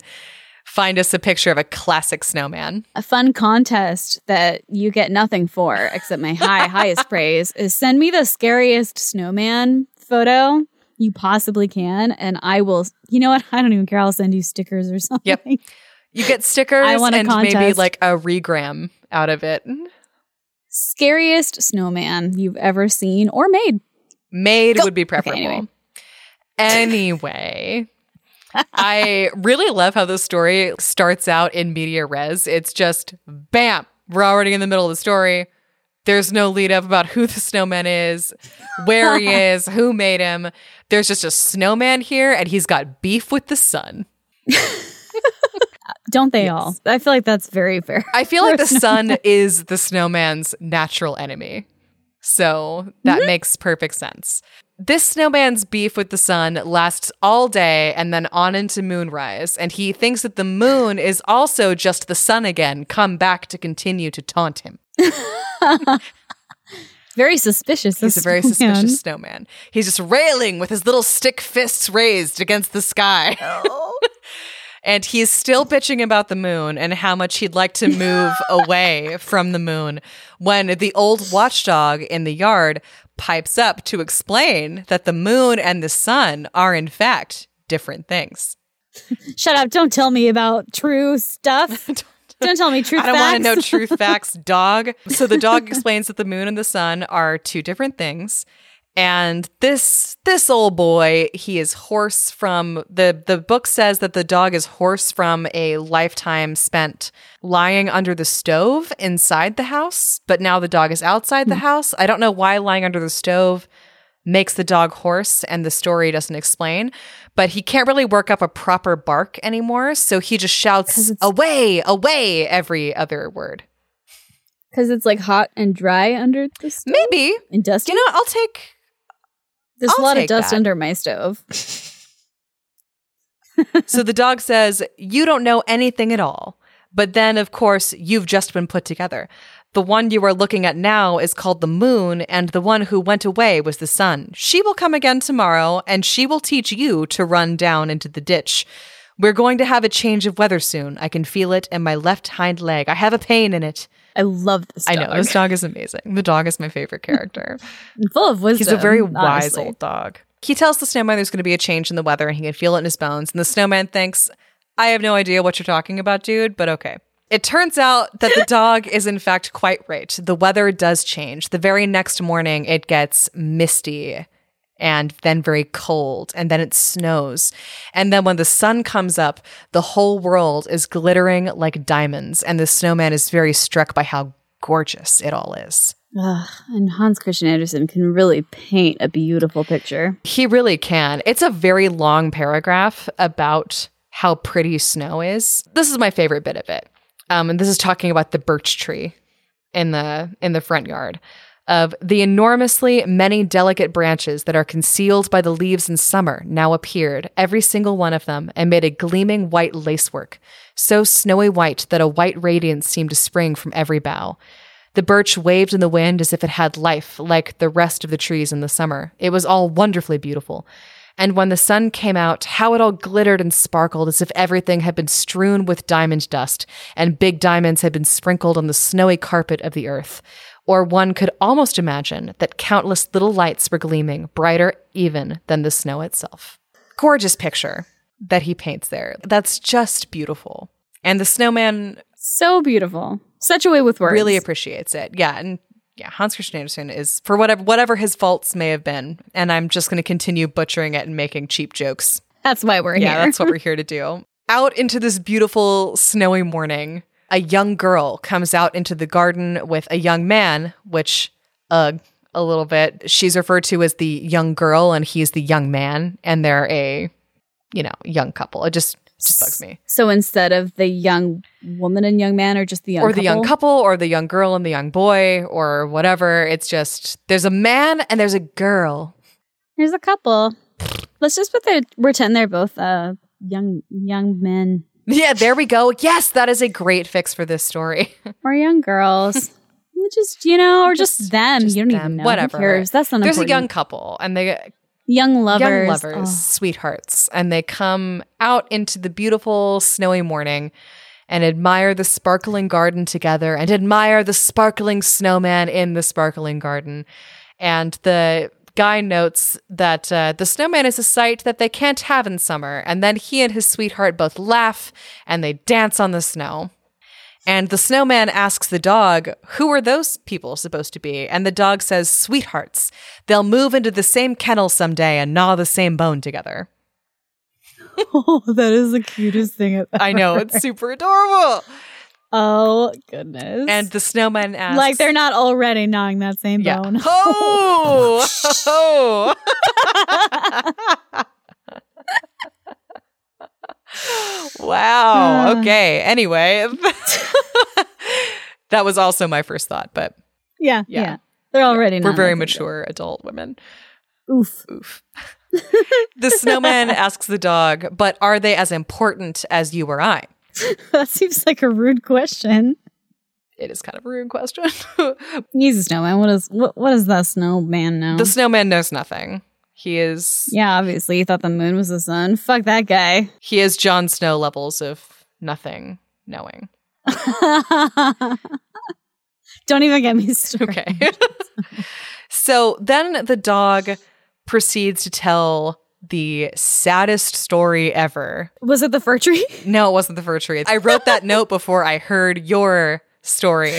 find us a picture of a classic snowman. a fun contest that you get nothing for except my high highest praise is send me the scariest snowman photo you possibly can and I will you know what I don't even care I'll send you stickers or something. Yep. You get stickers I want and maybe like a regram out of it. Scariest snowman you've ever seen or made. Made Go. would be Okay, preferable. anyway. anyway. I really love how the story starts out in media res. It's just bam, we're already in the middle of the story. There's no lead up about who the snowman is, where he is, who made him. There's just a snowman here and he's got beef with the sun. Don't they all? I feel like that's very fair. I feel like the sun is the snowman's natural enemy. So that mm-hmm. makes perfect sense. This snowman's beef with the sun lasts all day and then on into moonrise, and he thinks that the moon is also just the sun again, come back to continue to taunt him. Very suspicious. He's a very snowman. suspicious snowman. He's just railing with his little stick fists raised against the sky. Oh. and he's still bitching about the moon and how much he'd like to move away from the moon when the old watchdog in the yard pipes up to explain that the moon and the sun are, in fact, different things. Shut up! Don't tell me about true stuff. don't tell me truth. I don't want to know truth facts, dog. So the dog explains that the moon and the sun are two different things. And this this old boy, he is hoarse from the the book says that the dog is hoarse from a lifetime spent lying under the stove inside the house, but now the dog is outside the mm. house. I don't know why lying under the stove makes the dog hoarse and the story doesn't explain, but he can't really work up a proper bark anymore, so he just shouts away, away every other word. Because it's like hot and dry under the stove. Maybe. And dusty. You know, I'll take There's I'll a lot of dust that. under my stove. So the dog says, You don't know anything at all. But then, of course, you've just been put together. The one you are looking at now is called the moon, and the one who went away was the sun. She will come again tomorrow, and she will teach you to run down into the ditch. We're going to have a change of weather soon. I can feel it in my left hind leg. I have a pain in it. I love this. I know. This dog is amazing. The dog is my favorite character. full of wisdom. He's a very wise honestly. old dog. He tells the snowman there's going to be a change in the weather and he can feel it in his bones. And the snowman thinks, I have no idea what you're talking about, dude, but okay. It turns out that the dog is in fact quite right. The weather does change. The very next morning, it gets misty and then very cold, and then it snows. And then when the sun comes up, the whole world is glittering like diamonds, and the snowman is very struck by how gorgeous it all is. Ugh, and Hans Christian Andersen can really paint a beautiful picture. He really can. It's a very long paragraph about how pretty snow is. This is my favorite bit of it. Um, and this is talking about the birch tree in the in the front yard. Of the enormously many delicate branches that are concealed by the leaves in summer now appeared, every single one of them, and made a gleaming white lacework, so snowy white that a white radiance seemed to spring from every bough. The birch waved in the wind as if it had life, like the rest of the trees in the summer. It was all wonderfully beautiful. And when the sun came out, how it all glittered and sparkled as if everything had been strewn with diamond dust, and big diamonds had been sprinkled on the snowy carpet of the earth. Or one could almost imagine that countless little lights were gleaming, brighter even than the snow itself. Gorgeous picture that he paints there. That's just beautiful. And the snowman So beautiful. Such a way with words. really appreciates it. Yeah, and yeah, Hans Christian Andersen is for whatever whatever his faults may have been, and I'm just going to continue butchering it and making cheap jokes. That's why we're Yeah, here. that's what we're here to do. Out into this beautiful snowy morning, a young girl comes out into the garden with a young man, which ugh a little bit. She's referred to as the young girl and he's the young man, and they're a you know, young couple. It just just bugs me. So instead of the young woman and young man, or just the young or the young couple or the young girl and the young boy or whatever. It's just there's a man and there's a girl. There's a couple. Let's just put their pretend they're both uh young young men Yeah, there we go. Yes, that is a great fix for this story. or young girls. just you know, or just, Just- them. just you don't them. even know. Whatever. Who cares? That's not There's a young couple and they young lovers. young lovers, Oh. sweethearts, and they come out into the beautiful snowy morning and admire the sparkling garden together and admire the sparkling snowman in the sparkling garden. And the guy notes that uh, the snowman is a sight that they can't have in summer. And then he and his sweetheart both laugh and they dance on the snow. And the snowman asks the dog, Who are those people supposed to be? And the dog says, Sweethearts. They'll move into the same kennel someday and gnaw the same bone together. Oh, that is the cutest thing. I've I know, ever it's super adorable. Oh goodness. And the snowman asks, like they're not already gnawing that same Yeah. bone. Oh! oh. wow. Uh. Okay. Anyway, that was also my first thought, but yeah, Yeah. yeah, They're already. we're very mature adult women. Oof. Oof. the snowman asks the dog, but are they as important as you or I? that seems like a rude question. It is kind of a rude question. He's a snowman. What is what? What does that snowman know? the snowman knows nothing. He is yeah, obviously, he thought the moon was the sun. Fuck that guy. he has Jon Snow levels of nothing knowing. Don't even get me started. Okay. so then the dog proceeds to tell the saddest story ever. Was it the fir tree? No, it wasn't the fir tree. I wrote that note before I heard your story.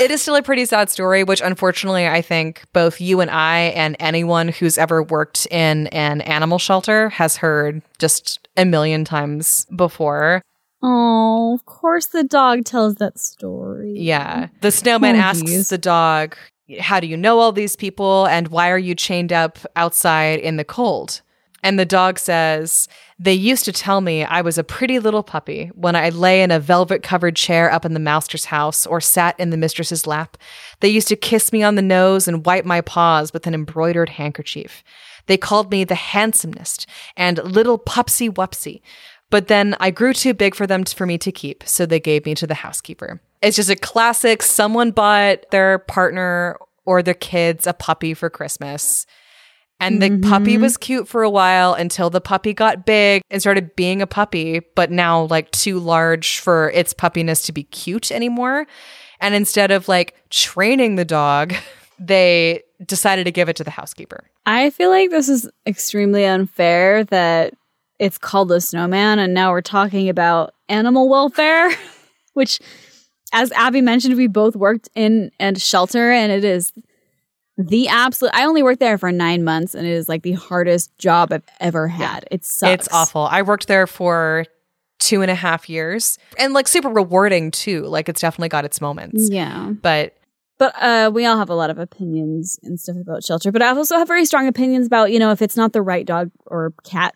It is still a pretty sad story, which unfortunately I think both you and I and anyone who's ever worked in an animal shelter has heard just a million times before. Oh, of course the dog tells that story. Yeah. The snowman Oh, asks geez. the dog, How do you know all these people? And why are you chained up outside in the cold? And the dog says, They used to tell me I was a pretty little puppy when I lay in a velvet covered chair up in the master's house or sat in the mistress's lap. They used to kiss me on the nose and wipe my paws with an embroidered handkerchief. They called me the handsomest and little pupsy wupsy. But then I grew too big for them t- for me to keep, so they gave me to the housekeeper. It's just a classic someone bought their partner or their kids a puppy for Christmas. And the puppy mm-hmm. was cute for a while until the puppy got big and started being a puppy, but now like too large for its puppiness to be cute anymore. And instead of like training the dog, they decided to give it to the housekeeper. I feel like this is extremely unfair that it's called the snowman and now we're talking about animal welfare, which as Abby mentioned, we both worked in a shelter and it is the absolute I only worked there for nine months and it is like the hardest job I've ever had. It sucks. It's awful. I worked there for two and a half years and like super rewarding too. Like it's definitely got its moments. Yeah. But But uh, we all have a lot of opinions and stuff about shelter. But I also have very strong opinions about, you know, if it's not the right dog or cat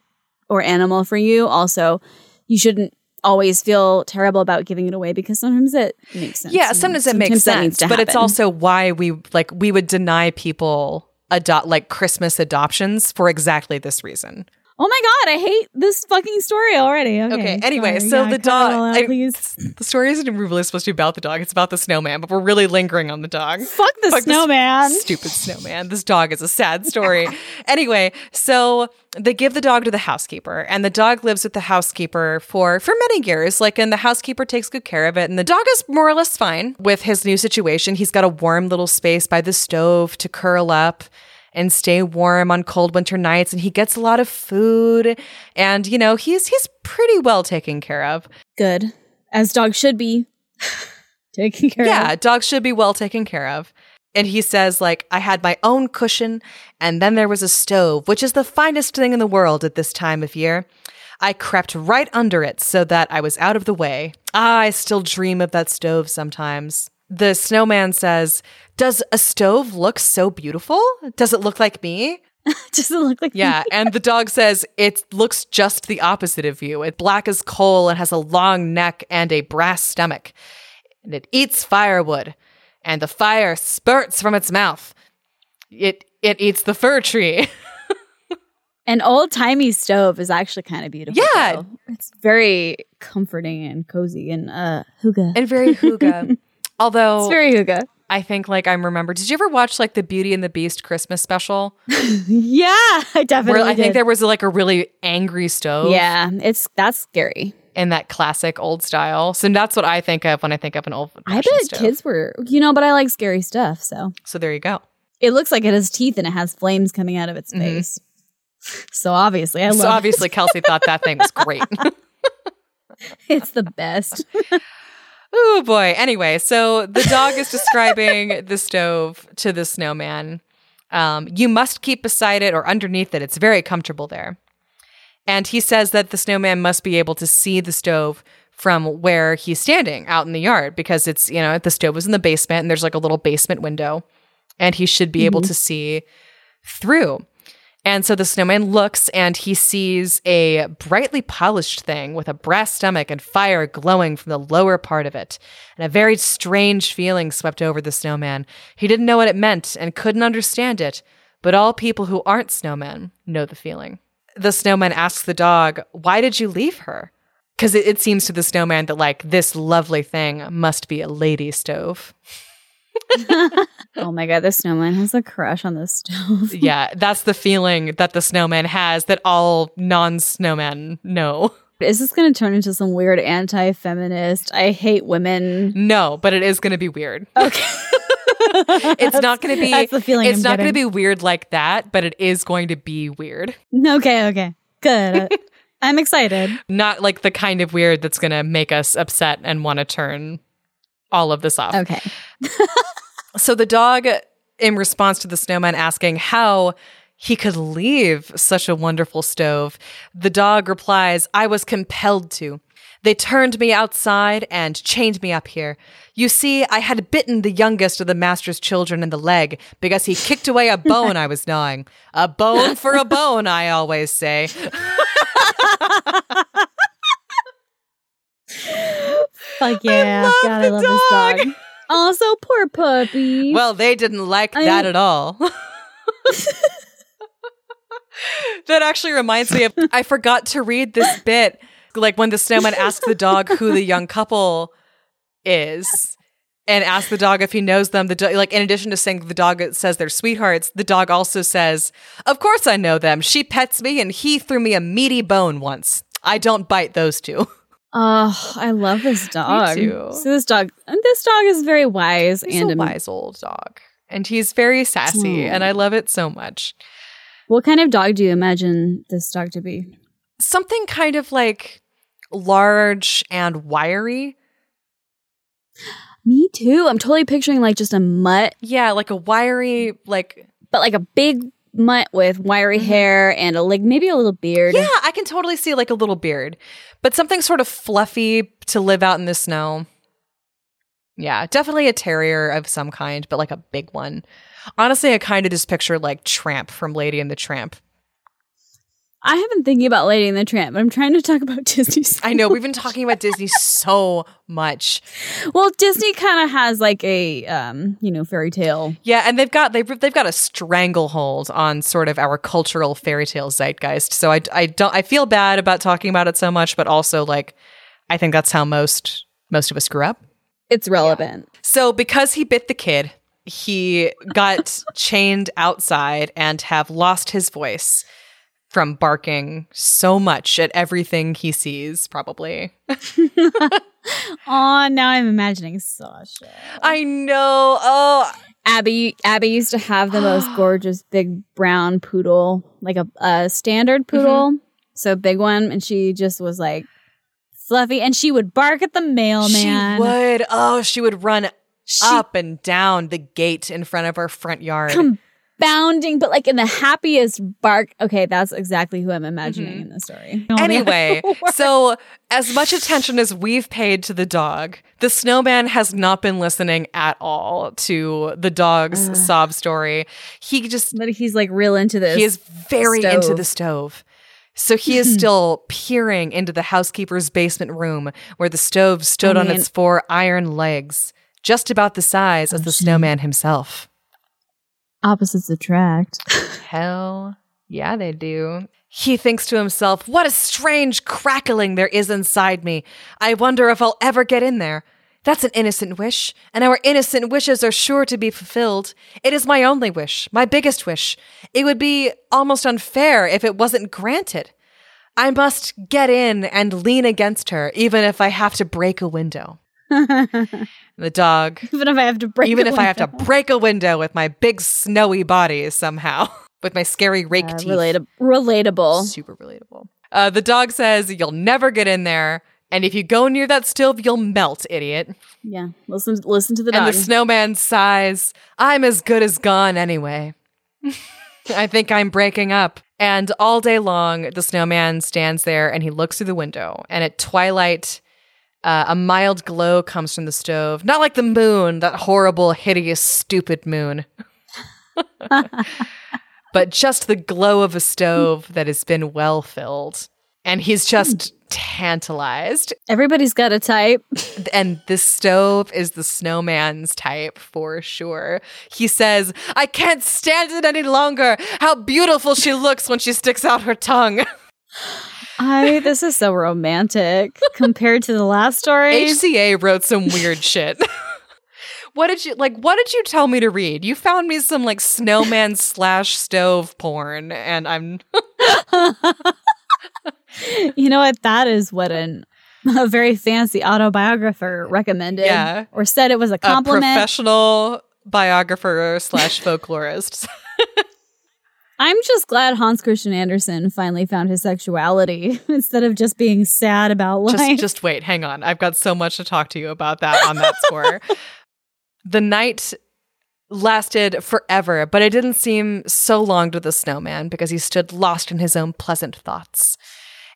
or animal for you, also, you shouldn't always feel terrible about giving it away because sometimes it makes sense. Yeah, sometimes it makes that needs sense, but it's also why we like we would deny people adopt like Christmas adoptions for exactly this reason. Oh my god, I hate this fucking story already. Okay. Okay, anyway, sorry. so Yeah, the cut it all dog out, I- please. The story isn't really supposed to be about the dog; it's about the snowman. But we're really lingering on the dog. Fuck the Fuck snowman. Stupid snowman. This dog is a sad story. anyway, so they give the dog to the housekeeper, and the dog lives with the housekeeper for for many years. Like, and the housekeeper takes good care of it, and the dog is more or less fine with his new situation. He's got a warm little space by the stove to curl up and stay warm on cold winter nights and he gets a lot of food and you know he's he's pretty well taken care of Good. As dogs should be. Taking care Yeah, of. dogs should be well taken care of. And he says, like, I had my own cushion, and then there was a stove, which is the finest thing in the world at this time of year. I crept right under it so that I was out of the way. Ah, I still dream of that stove sometimes. The snowman says, Does a stove look so beautiful? Does it look like me? Does it look like Yeah. And the dog says, It looks just the opposite of you. It's black as coal and has a long neck and a brass stomach. And it eats firewood, and the fire spurts from its mouth. It it eats the fir tree. An old timey stove is actually kind of beautiful. Yeah. though. It's very comforting and cozy and uh hygge. and very hygge. Although It's very hygge. I think like I'm remember. Did you ever watch like the Beauty and the Beast Christmas special? Yeah, I definitely Where I think there was like a really angry stove. Yeah, it's that's scary. In that classic old style. So that's what I think of when I think of an old I bet stove. kids were, you know, but I like scary stuff. So So there you go. it looks like it has teeth and it has flames coming out of its face. So obviously, I love Mm-hmm. So obviously Kelsey thought that thing was great. It's the best. Oh boy. Anyway, so the dog is describing the stove to the snowman. Um, you must keep beside it or underneath it. It's very comfortable there. And he says that the snowman must be able to see the stove from where he's standing out in the yard because it's, you know, the stove was in the basement and there's like a little basement window and he should be able to see through. And so the snowman looks and he sees a brightly polished thing with a brass stomach and fire glowing from the lower part of it. And a very strange feeling swept over the snowman. He didn't know what it meant and couldn't understand it, but all people who aren't snowmen know the feeling. The snowman asks the dog, Why did you leave her? Because it, it seems to the snowman that, like, this lovely thing must be a lady stove. Oh my god, the snowman has a crush on the stove. yeah, that's the feeling that the snowman has that all non snowmen know. Is this going to turn into some weird anti-feminist? I hate women. No, but it is going to be weird. Okay, It's not going to be. that's the feeling It's I'm not going to be weird like that, but it is going to be weird. okay, okay, good. I'm excited. Not like the kind of weird that's going to make us upset and want to turn all of this off. Okay, So the dog, in response to the snowman asking how he could leave such a wonderful stove, the dog replies, I was compelled to. They turned me outside and chained me up here. You see, I had bitten the youngest of the master's children in the leg because he kicked away a bone I was gnawing. A bone for a bone, I always say. fuck yeah, love God, I the love this dog. Also, poor puppy. Well, they didn't like I- that at all. that actually reminds me of I forgot to read this bit. Like when the snowman asks the dog who the young couple is and asks the dog if he knows them. The do- like in addition to saying the dog says they're sweethearts, the dog also says, "Of course I know them. She pets me and he threw me a meaty bone once. I don't bite those two. Oh, I love this dog. too. So this dog, and this dog is very wise He's and a am- wise old dog. And he's very sassy, and I love it so much. What kind of dog do you imagine this dog to be? something kind of like large and wiry. Me too. I'm totally picturing like just a mutt, Yeah, like a wiry, like but like a big mutt with wiry mm-hmm. hair and a like maybe a little beard. yeah, I can totally see like a little beard, but something sort of fluffy to live out in the snow. Yeah, definitely a terrier of some kind, but like a big one. Honestly, I kind of just picture like Tramp from Lady and the Tramp. I have been thinking about Lady and the Tramp, but I'm trying to talk about Disney. so I know we've been talking about Disney so much. Well, Disney kind of has like a um, you know, fairy tale. Yeah, and they've got they've they've got a stranglehold on sort of our cultural fairy tale zeitgeist. So I I don't I feel bad about talking about it so much, but also like I think that's how most most of us grew up. It's relevant. So because he bit the kid, he got chained outside and have lost his voice from barking so much at everything he sees probably. Oh, now I'm imagining Sasha. I know. Oh, Abby Abby used to have the most gorgeous big brown poodle, like a, a standard mm-hmm. poodle, so big one, and she just was like fluffy, and she would bark at the mailman. she would. Oh, she would run She up and down the gate in front of our front yard. come bounding, but like in the happiest bark. Okay, that's exactly who I'm imagining mm-hmm. in the story. Oh, Anyway, so as much attention as we've paid to the dog, the snowman has not been listening at all to the dog's sob story. He just but he's like real into this. he is very into the stove. So he is still peering into the housekeeper's basement room where the stove stood I on its four iron legs, just about the size as oh, the snowman himself. Opposites attract. Hell yeah, they do. He thinks to himself, What a strange crackling there is inside me. I wonder if I'll ever get in there. That's an innocent wish, and our innocent wishes are sure to be fulfilled. It is my only wish, my biggest wish. It would be almost unfair if it wasn't granted. I must get in and lean against her, even if I have to break a window. the dog Even if I have to break, even a if I have to window. break a window with my big snowy body somehow, with my scary rake Uh, teeth. relata- relatable. Super relatable. Uh, the dog says, You'll never get in there. And if you go near that stove, you'll melt, idiot. Yeah, listen, listen to the And the snowman sighs, I'm as good as gone anyway. I think I'm breaking up. And all day long, the snowman stands there and he looks through the window. And at twilight, uh, a mild glow comes from the stove. Not like the moon, that horrible, hideous, stupid moon. but just the glow of a stove that has been well filled. And he's just tantalized. Everybody's got a type. And this stove is the snowman's type for sure. He says, I can't stand it any longer. How beautiful she looks when she sticks out her tongue. I this is so romantic compared to the last story. HCA wrote some weird shit. What did you like? What did you tell me to read? You found me some like snowman slash stove porn, and I'm you know what? That is what an a very fancy autobiographer recommended. Yeah. Or said it was a a compliment. professional biographer slash folklorist. I'm just glad Hans Christian Andersen finally found his sexuality instead of just being sad about life. just just wait hang on i've got so much to talk to you about that on that score the night lasted forever but it didn't seem so long to the snowman because he stood lost in his own pleasant thoughts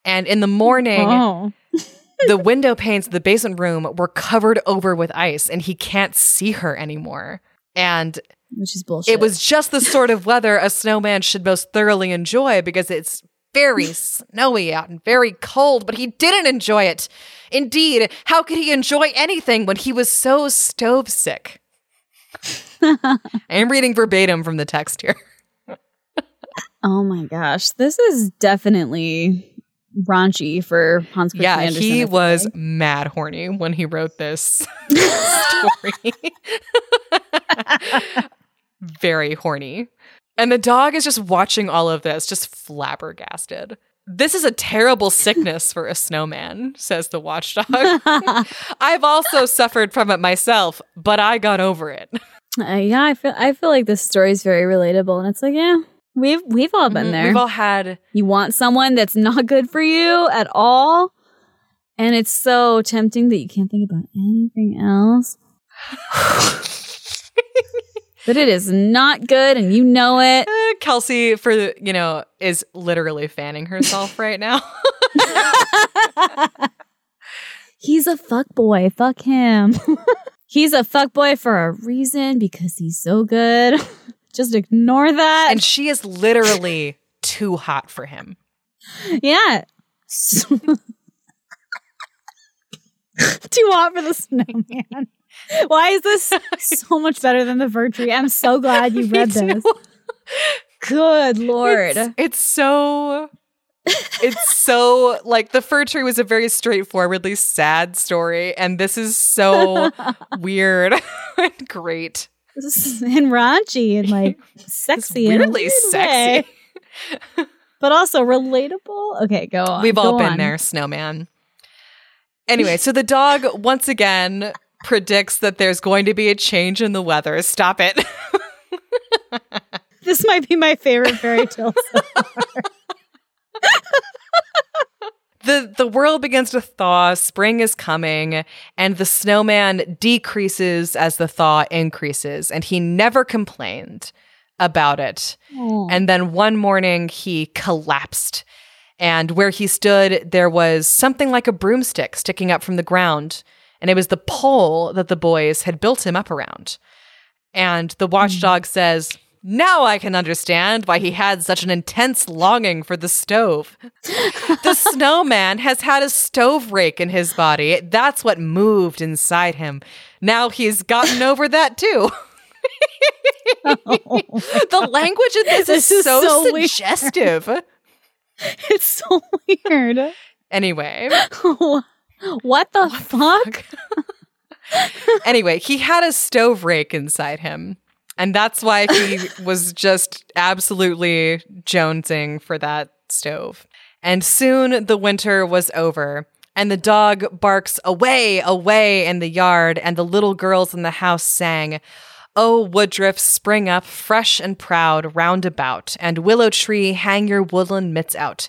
and in the morning oh. the window panes of the basement room were covered over with ice and he can't see her anymore and Which is bullshit. it was just the sort of weather a snowman should most thoroughly enjoy because it's very snowy out and very cold, but he didn't enjoy it. Indeed, how could he enjoy anything when he was so stove sick? I am reading verbatim from the text here. Oh my gosh. This is definitely raunchy for Hans Christian Yeah, Andersen. He was mad horny when he wrote this story. Very horny. And the dog is just watching all of this, just flabbergasted. This is a terrible sickness for a snowman, says the watchdog. I've also suffered from it myself, but I got over it. Uh, yeah, I feel I feel like this story is very relatable, and it's like, yeah, we've we've all been Mhm. there. We've all had you want someone that's not good for you at all, and it's so tempting that you can't think about anything else. but it is not good, and you know it. Uh, Kelsey, for you know, is literally fanning herself right now. He's a fuck boy. Fuck him. he's a fuck boy for a reason because he's so good. Just ignore that. and she is literally too hot for him. Yeah. Too hot for the snowman. Why is this so much better than the fir tree? I'm so glad you read this. Good lord. It's, it's so it's so like the fir tree was a very straightforwardly sad story and this is so weird and great and raunchy and like sexy it's and weirdly sexy but also relatable okay go on we've all go been on. there snowman anyway so the dog once again predicts that there's going to be a change in the weather. Stop it. This might be my favorite fairy tale so far. the the world begins to thaw. Spring is coming and the snowman decreases as the thaw increases and he never complained about it. Aw. and then one morning he collapsed and where he stood there was something like a broomstick sticking up from the ground and it was the pole that the boys had built him up around and the watchdog says now I can understand why he had such an intense longing for the stove. the snowman has had a stove rake in his body. That's what moved inside him. Now he's gotten over that too. the language in this, This is, is so, so weird. suggestive. it's so weird anyway, what the fuck anyway, he had a stove rake inside him. And that's why he was just absolutely jonesing for that stove. And soon the winter was over, and the dog barks away, away in the yard, and the little girls in the house sang, Oh, woodruff, spring up, fresh and proud, round about, and willow tree, hang your woodland mitts out.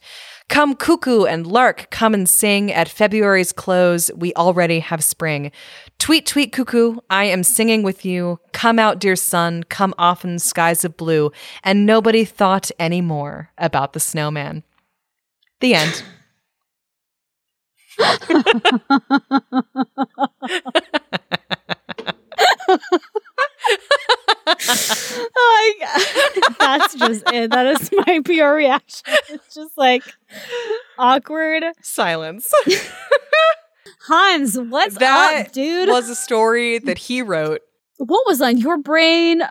Come, cuckoo and lark, come and sing. At February's close, we already have spring. Tweet, tweet, cuckoo, I am singing with you. Come out, dear sun, come often, skies of blue. And nobody thought any more about the snowman. The end. oh my god that's just it. That is my pure reaction. It's just like awkward. Silence. hans what's That up dude? was a story that he wrote. what was on your brain?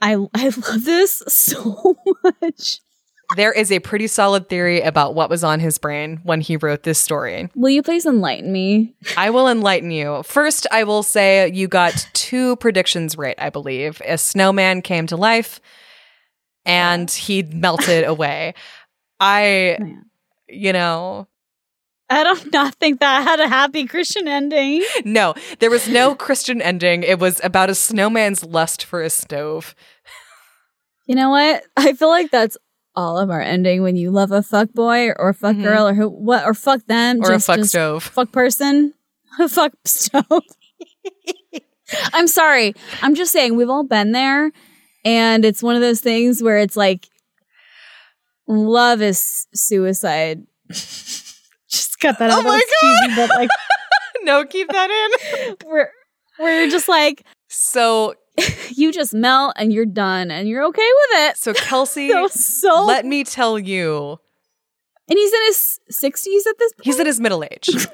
I i love this so much There is a pretty solid theory about what was on his brain when he wrote this story. will you please enlighten me I will enlighten you. First, I will say you got two predictions right, I believe. A snowman came to life and he melted away. I, Man. you know, i don't not think that had a happy christian ending no, there was no Christian ending. It was about a snowman's lust for a stove. you know what i feel like that's all of our ending when you love a fuck boy or fuck Mhm. girl or who what or fuck them Or just, a fuck just stove. fuck person a fuck stove i'm sorry i'm just saying we've all been there and it's one of those things where it's like love is suicide just cut that Oh out my That's cheesy, but like no, keep that in. we're we're just like So, you just melt and you're done and you're okay with it so Kelsey, so so let me tell you, and he's in his 60s at this point he's in his middle age.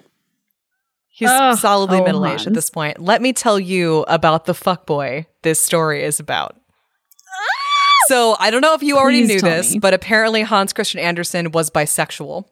He's solidly Oh, middle aged at this point. Let me tell you about the fuckboy this story is about. Ah! So I don't know if you already Please knew this, me. but apparently Hans Christian Andersen was bisexual.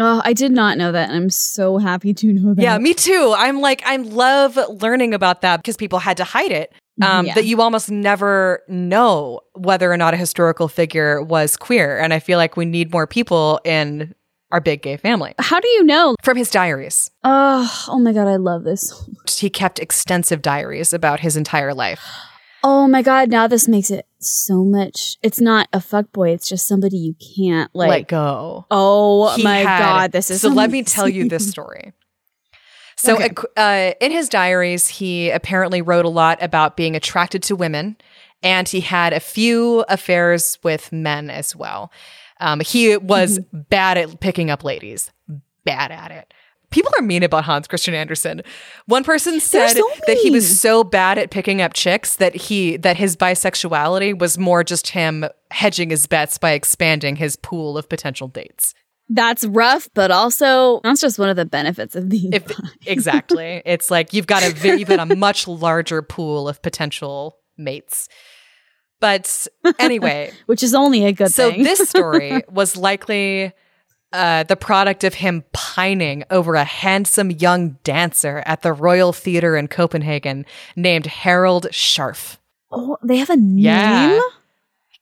oh i did not know that and i'm so happy to know that Yeah, me too. I'm like, I love learning about that because people had to hide it. Um, Yeah. That you almost never know whether or not a historical figure was queer. And I feel like we need more people in our big gay family. how do you know From his diaries, oh oh my god i love this he kept extensive diaries about his entire life. Oh my god, now this makes it so much. It's not a fuckboy, it's just somebody you can't like Let go. Oh He my had- god, this is so. Let me tell you this story. So, Okay. uh, in his diaries, he apparently wrote a lot about being attracted to women, and he had a few affairs with men as well. Um, he was Mm-hmm. bad at picking up ladies, bad at it. People are mean about Hans Christian Andersen. One person said so that he was so bad at picking up chicks that he that his bisexuality was more just him hedging his bets by expanding his pool of potential dates. That's rough, but also that's just one of the benefits of being If exactly, it's like you've got a ve- you've got a much larger pool of potential mates. But anyway, which is only a good so thing. So this story was likely uh, the product of him pining over a handsome young dancer at the Royal Theatre in Copenhagen named Harold Scharf. oh, they have a name. Yeah.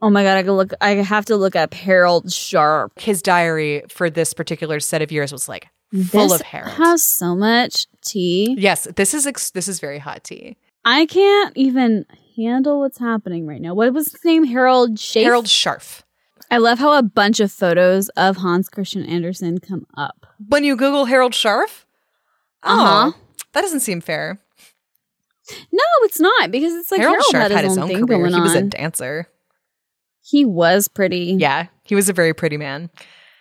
Oh my god, I can look. I have to look up Harold Sharp. His diary for this particular set of years was like full this of Harold. has so much tea. yes, this is ex- this is very hot tea. I can't even handle what's happening right now. What was his name? Harold Schaaf? Harold Scharf. I love how a bunch of photos of Hans Christian Andersen come up. When you Google Harold Uh-huh. oh, that doesn't seem fair. No, it's not because it's like Harold, Harold, Scharf had his, own, thing career. He was a dancer. He was pretty. Yeah, he was a very pretty man.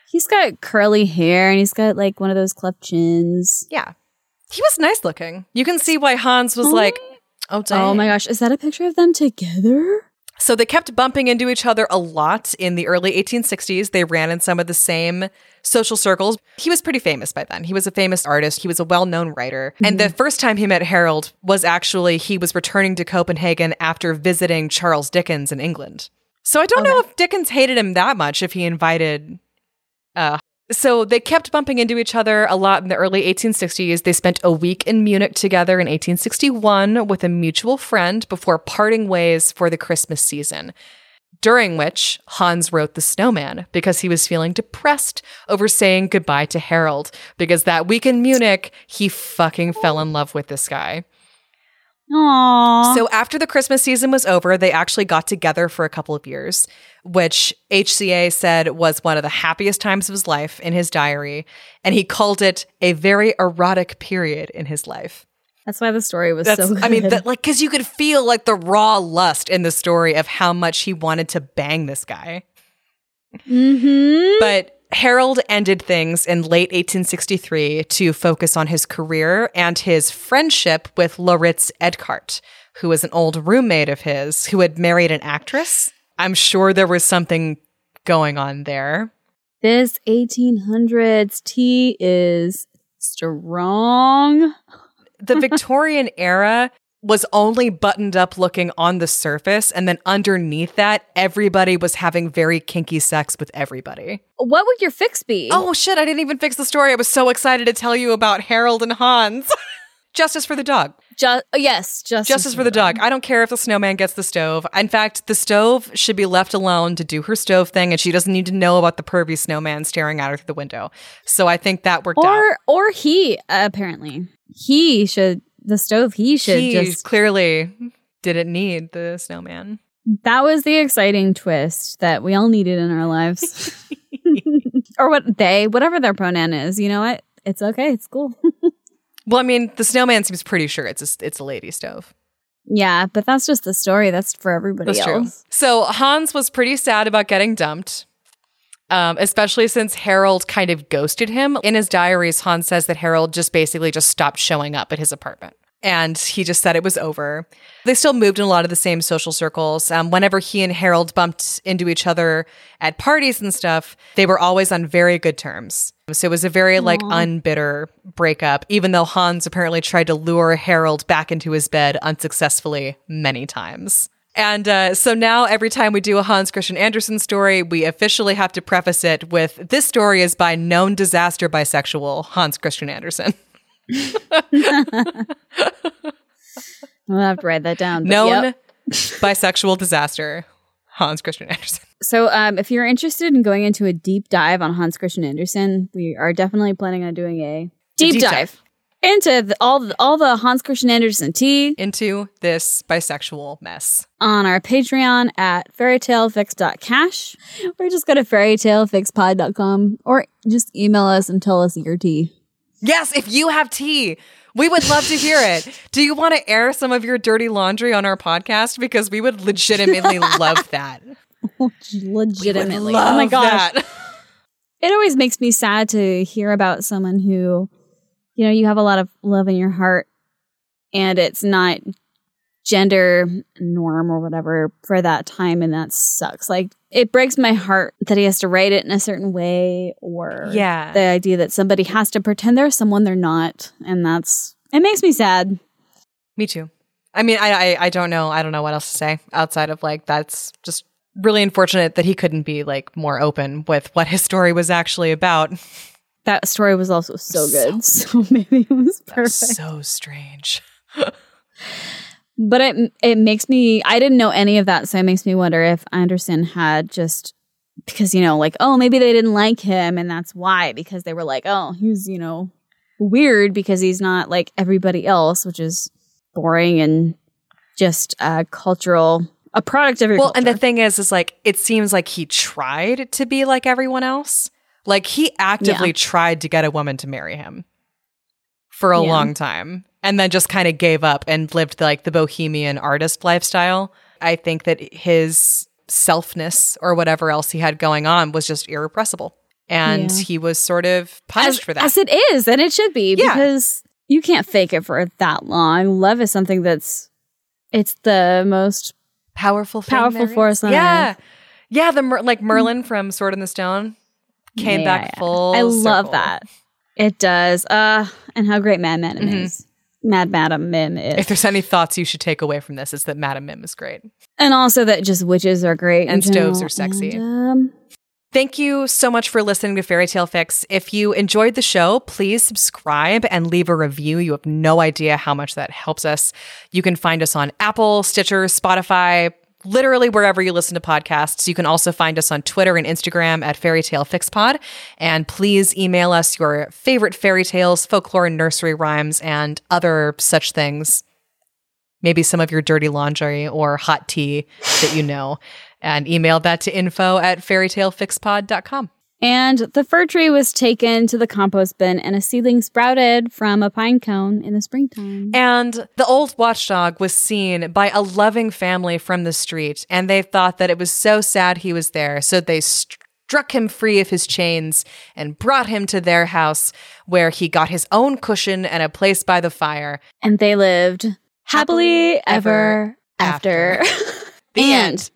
He's got curly hair and he's got like one of those cleft chins. Yeah, he was nice looking. You can see why Hans was like, "Oh, dang. Oh my gosh, is that a picture of them together? So they kept bumping into each other a lot in the early 1860s. They ran in some of the same social circles. He was pretty famous by then. He was a famous artist. He was a well-known writer. And the mm-hmm. first time he met Harold was actually he was returning to Copenhagen after visiting Charles Dickens in England. So I don't know if Dickens hated him that much if he invited uh so they kept bumping into each other a lot in the early 1860s. They spent a week in Munich together in 1861 with a mutual friend before parting ways for the Christmas season. During which Hans wrote The Snowman because he was feeling depressed over saying goodbye to Harold because that week in Munich, he fucking fell in love with this guy. Aww. So after the Christmas season was over, they actually got together for a couple of years, which HCA said was one of the happiest times of his life in his diary, and he called it a very erotic period in his life. that's why the story was That's so good. I mean, that, like cuz you could feel like the raw lust in the story of how much he wanted to bang this guy. mm-hmm. But Harold ended things in late 1863 to focus on his career and his friendship with Lauritz Eckardt, who was an old roommate of his who had married an actress. I'm sure there was something going on there. This 1800s tea is strong. The Victorian era was only buttoned up looking on the surface, and then underneath that, everybody was having very kinky sex with everybody. What would your fix be? Oh shit, I didn't even fix the story. I was so excited to tell you about Harold and Hans. Justice for the dog. Ju- uh, yes, justice, Justice for the dog. I don't care if the snowman gets the stove. In fact, the stove should be left alone to do her stove thing, and she doesn't need to know about the pervy snowman staring at her through the window. So I think that worked out. Or or he apparently he should the stove he should He just clearly didn't need the snowman. that was the exciting twist that we all needed in our lives. or what they whatever their pronoun is, you know what? It's okay. It's cool. Well, I mean, the snowman seems pretty sure it's a, it's a lady stove. yeah, but that's just the story. That's for everybody That's true. else. So Hans was pretty sad about getting dumped, um, especially since Harold kind of ghosted him. In his diaries, Hans says that Harold just basically just stopped showing up at his apartment. And he just said it was over. They still moved in a lot of the same social circles. Um, whenever he and Harold bumped into each other at parties and stuff, they were always on very good terms. So it was a very like unbitter breakup, even though Hans apparently tried to lure Harold back into his bed unsuccessfully many times. And uh, so now, every time we do a Hans Christian Andersen story, we officially have to preface it with this story is by known disaster bisexual Hans Christian Andersen. I'll have to write that down. Known yep. bisexual disaster Hans Christian Andersen. So, um, if you're interested in going into a deep dive on Hans Christian Andersen, we are definitely planning on doing a deep, deep dive, dive. Into the, all the, all the Hans Christian Andersen tea Into this bisexual mess. on our Patreon at fairytalefix.cash, or just go to fairytalefixpod.com, or just email us and tell us your tea. Yes, if you have tea, we would love to hear it. Do you want to air some of your dirty laundry on our podcast? Because we would legitimately love that. Legitimately. Love oh my gosh. that. it always makes me sad to hear about someone who, you know, you have a lot of love in your heart and it's not gender norm or whatever for that time and that sucks. Like it breaks my heart that he has to write it in a certain way or Yeah. the idea that somebody has to pretend they're someone they're not and that's it makes me sad Me too. I mean, I, I I don't know. I don't know what else to say outside of like that's just really unfortunate that he couldn't be like more open with what his story was actually about. that story was also so good so maybe it was perfect So strange. but it it makes me i didn't know any of that so it makes me wonder if Andersen had just because you know like oh maybe they didn't like him and that's why because they were like oh he's you know weird because he's not like everybody else which is boring and just a cultural a product of your Well, and the thing is, is like it seems like he tried to be like everyone else. Like he actively Yeah. tried to get a woman to marry him for a Yeah. long time, and then just kind of gave up and lived like the bohemian artist lifestyle. I think that his selfness or whatever else he had going on was just irrepressible, and Yeah. he was sort of punished as, for that. as it is and it should be Yeah. because you can't fake it for that long love is something that's it's the most powerful, thing Powerful force on yeah, earth. yeah. The Mer- like Merlin from Sword in the Stone came Yeah, back yeah. full. I love that. It does. Uh and how great Mad Madam Mhm. is. Mad Madam Mim is. If there's any thoughts you should take away from this, it's that Madam Mim is great. and also that just witches are great. And stoves general. are sexy. And, um, Thank you so much for listening to Fairy Tale Fix. If you enjoyed the show, please subscribe and leave a review. You have no idea how much that helps us. You can find us on Apple, Stitcher, Spotify, literally wherever you listen to podcasts. You can also find us on Twitter and Instagram at Fairy Tale Fix Pod. And please email us your favorite fairy tales, folklore, and nursery rhymes, and other such things. Maybe some of your dirty laundry or hot tea that you know. And email that to info at fairytalefixpod.com. and the fir tree was taken to the compost bin and a seedling sprouted from a pine cone in the springtime. And the old watchdog was seen by a loving family from the street, and they thought that it was so sad he was there. So they struck him free of his chains and brought him to their house, where he got his own cushion and a place by the fire. and they lived happily, Happily ever ever after. The and end.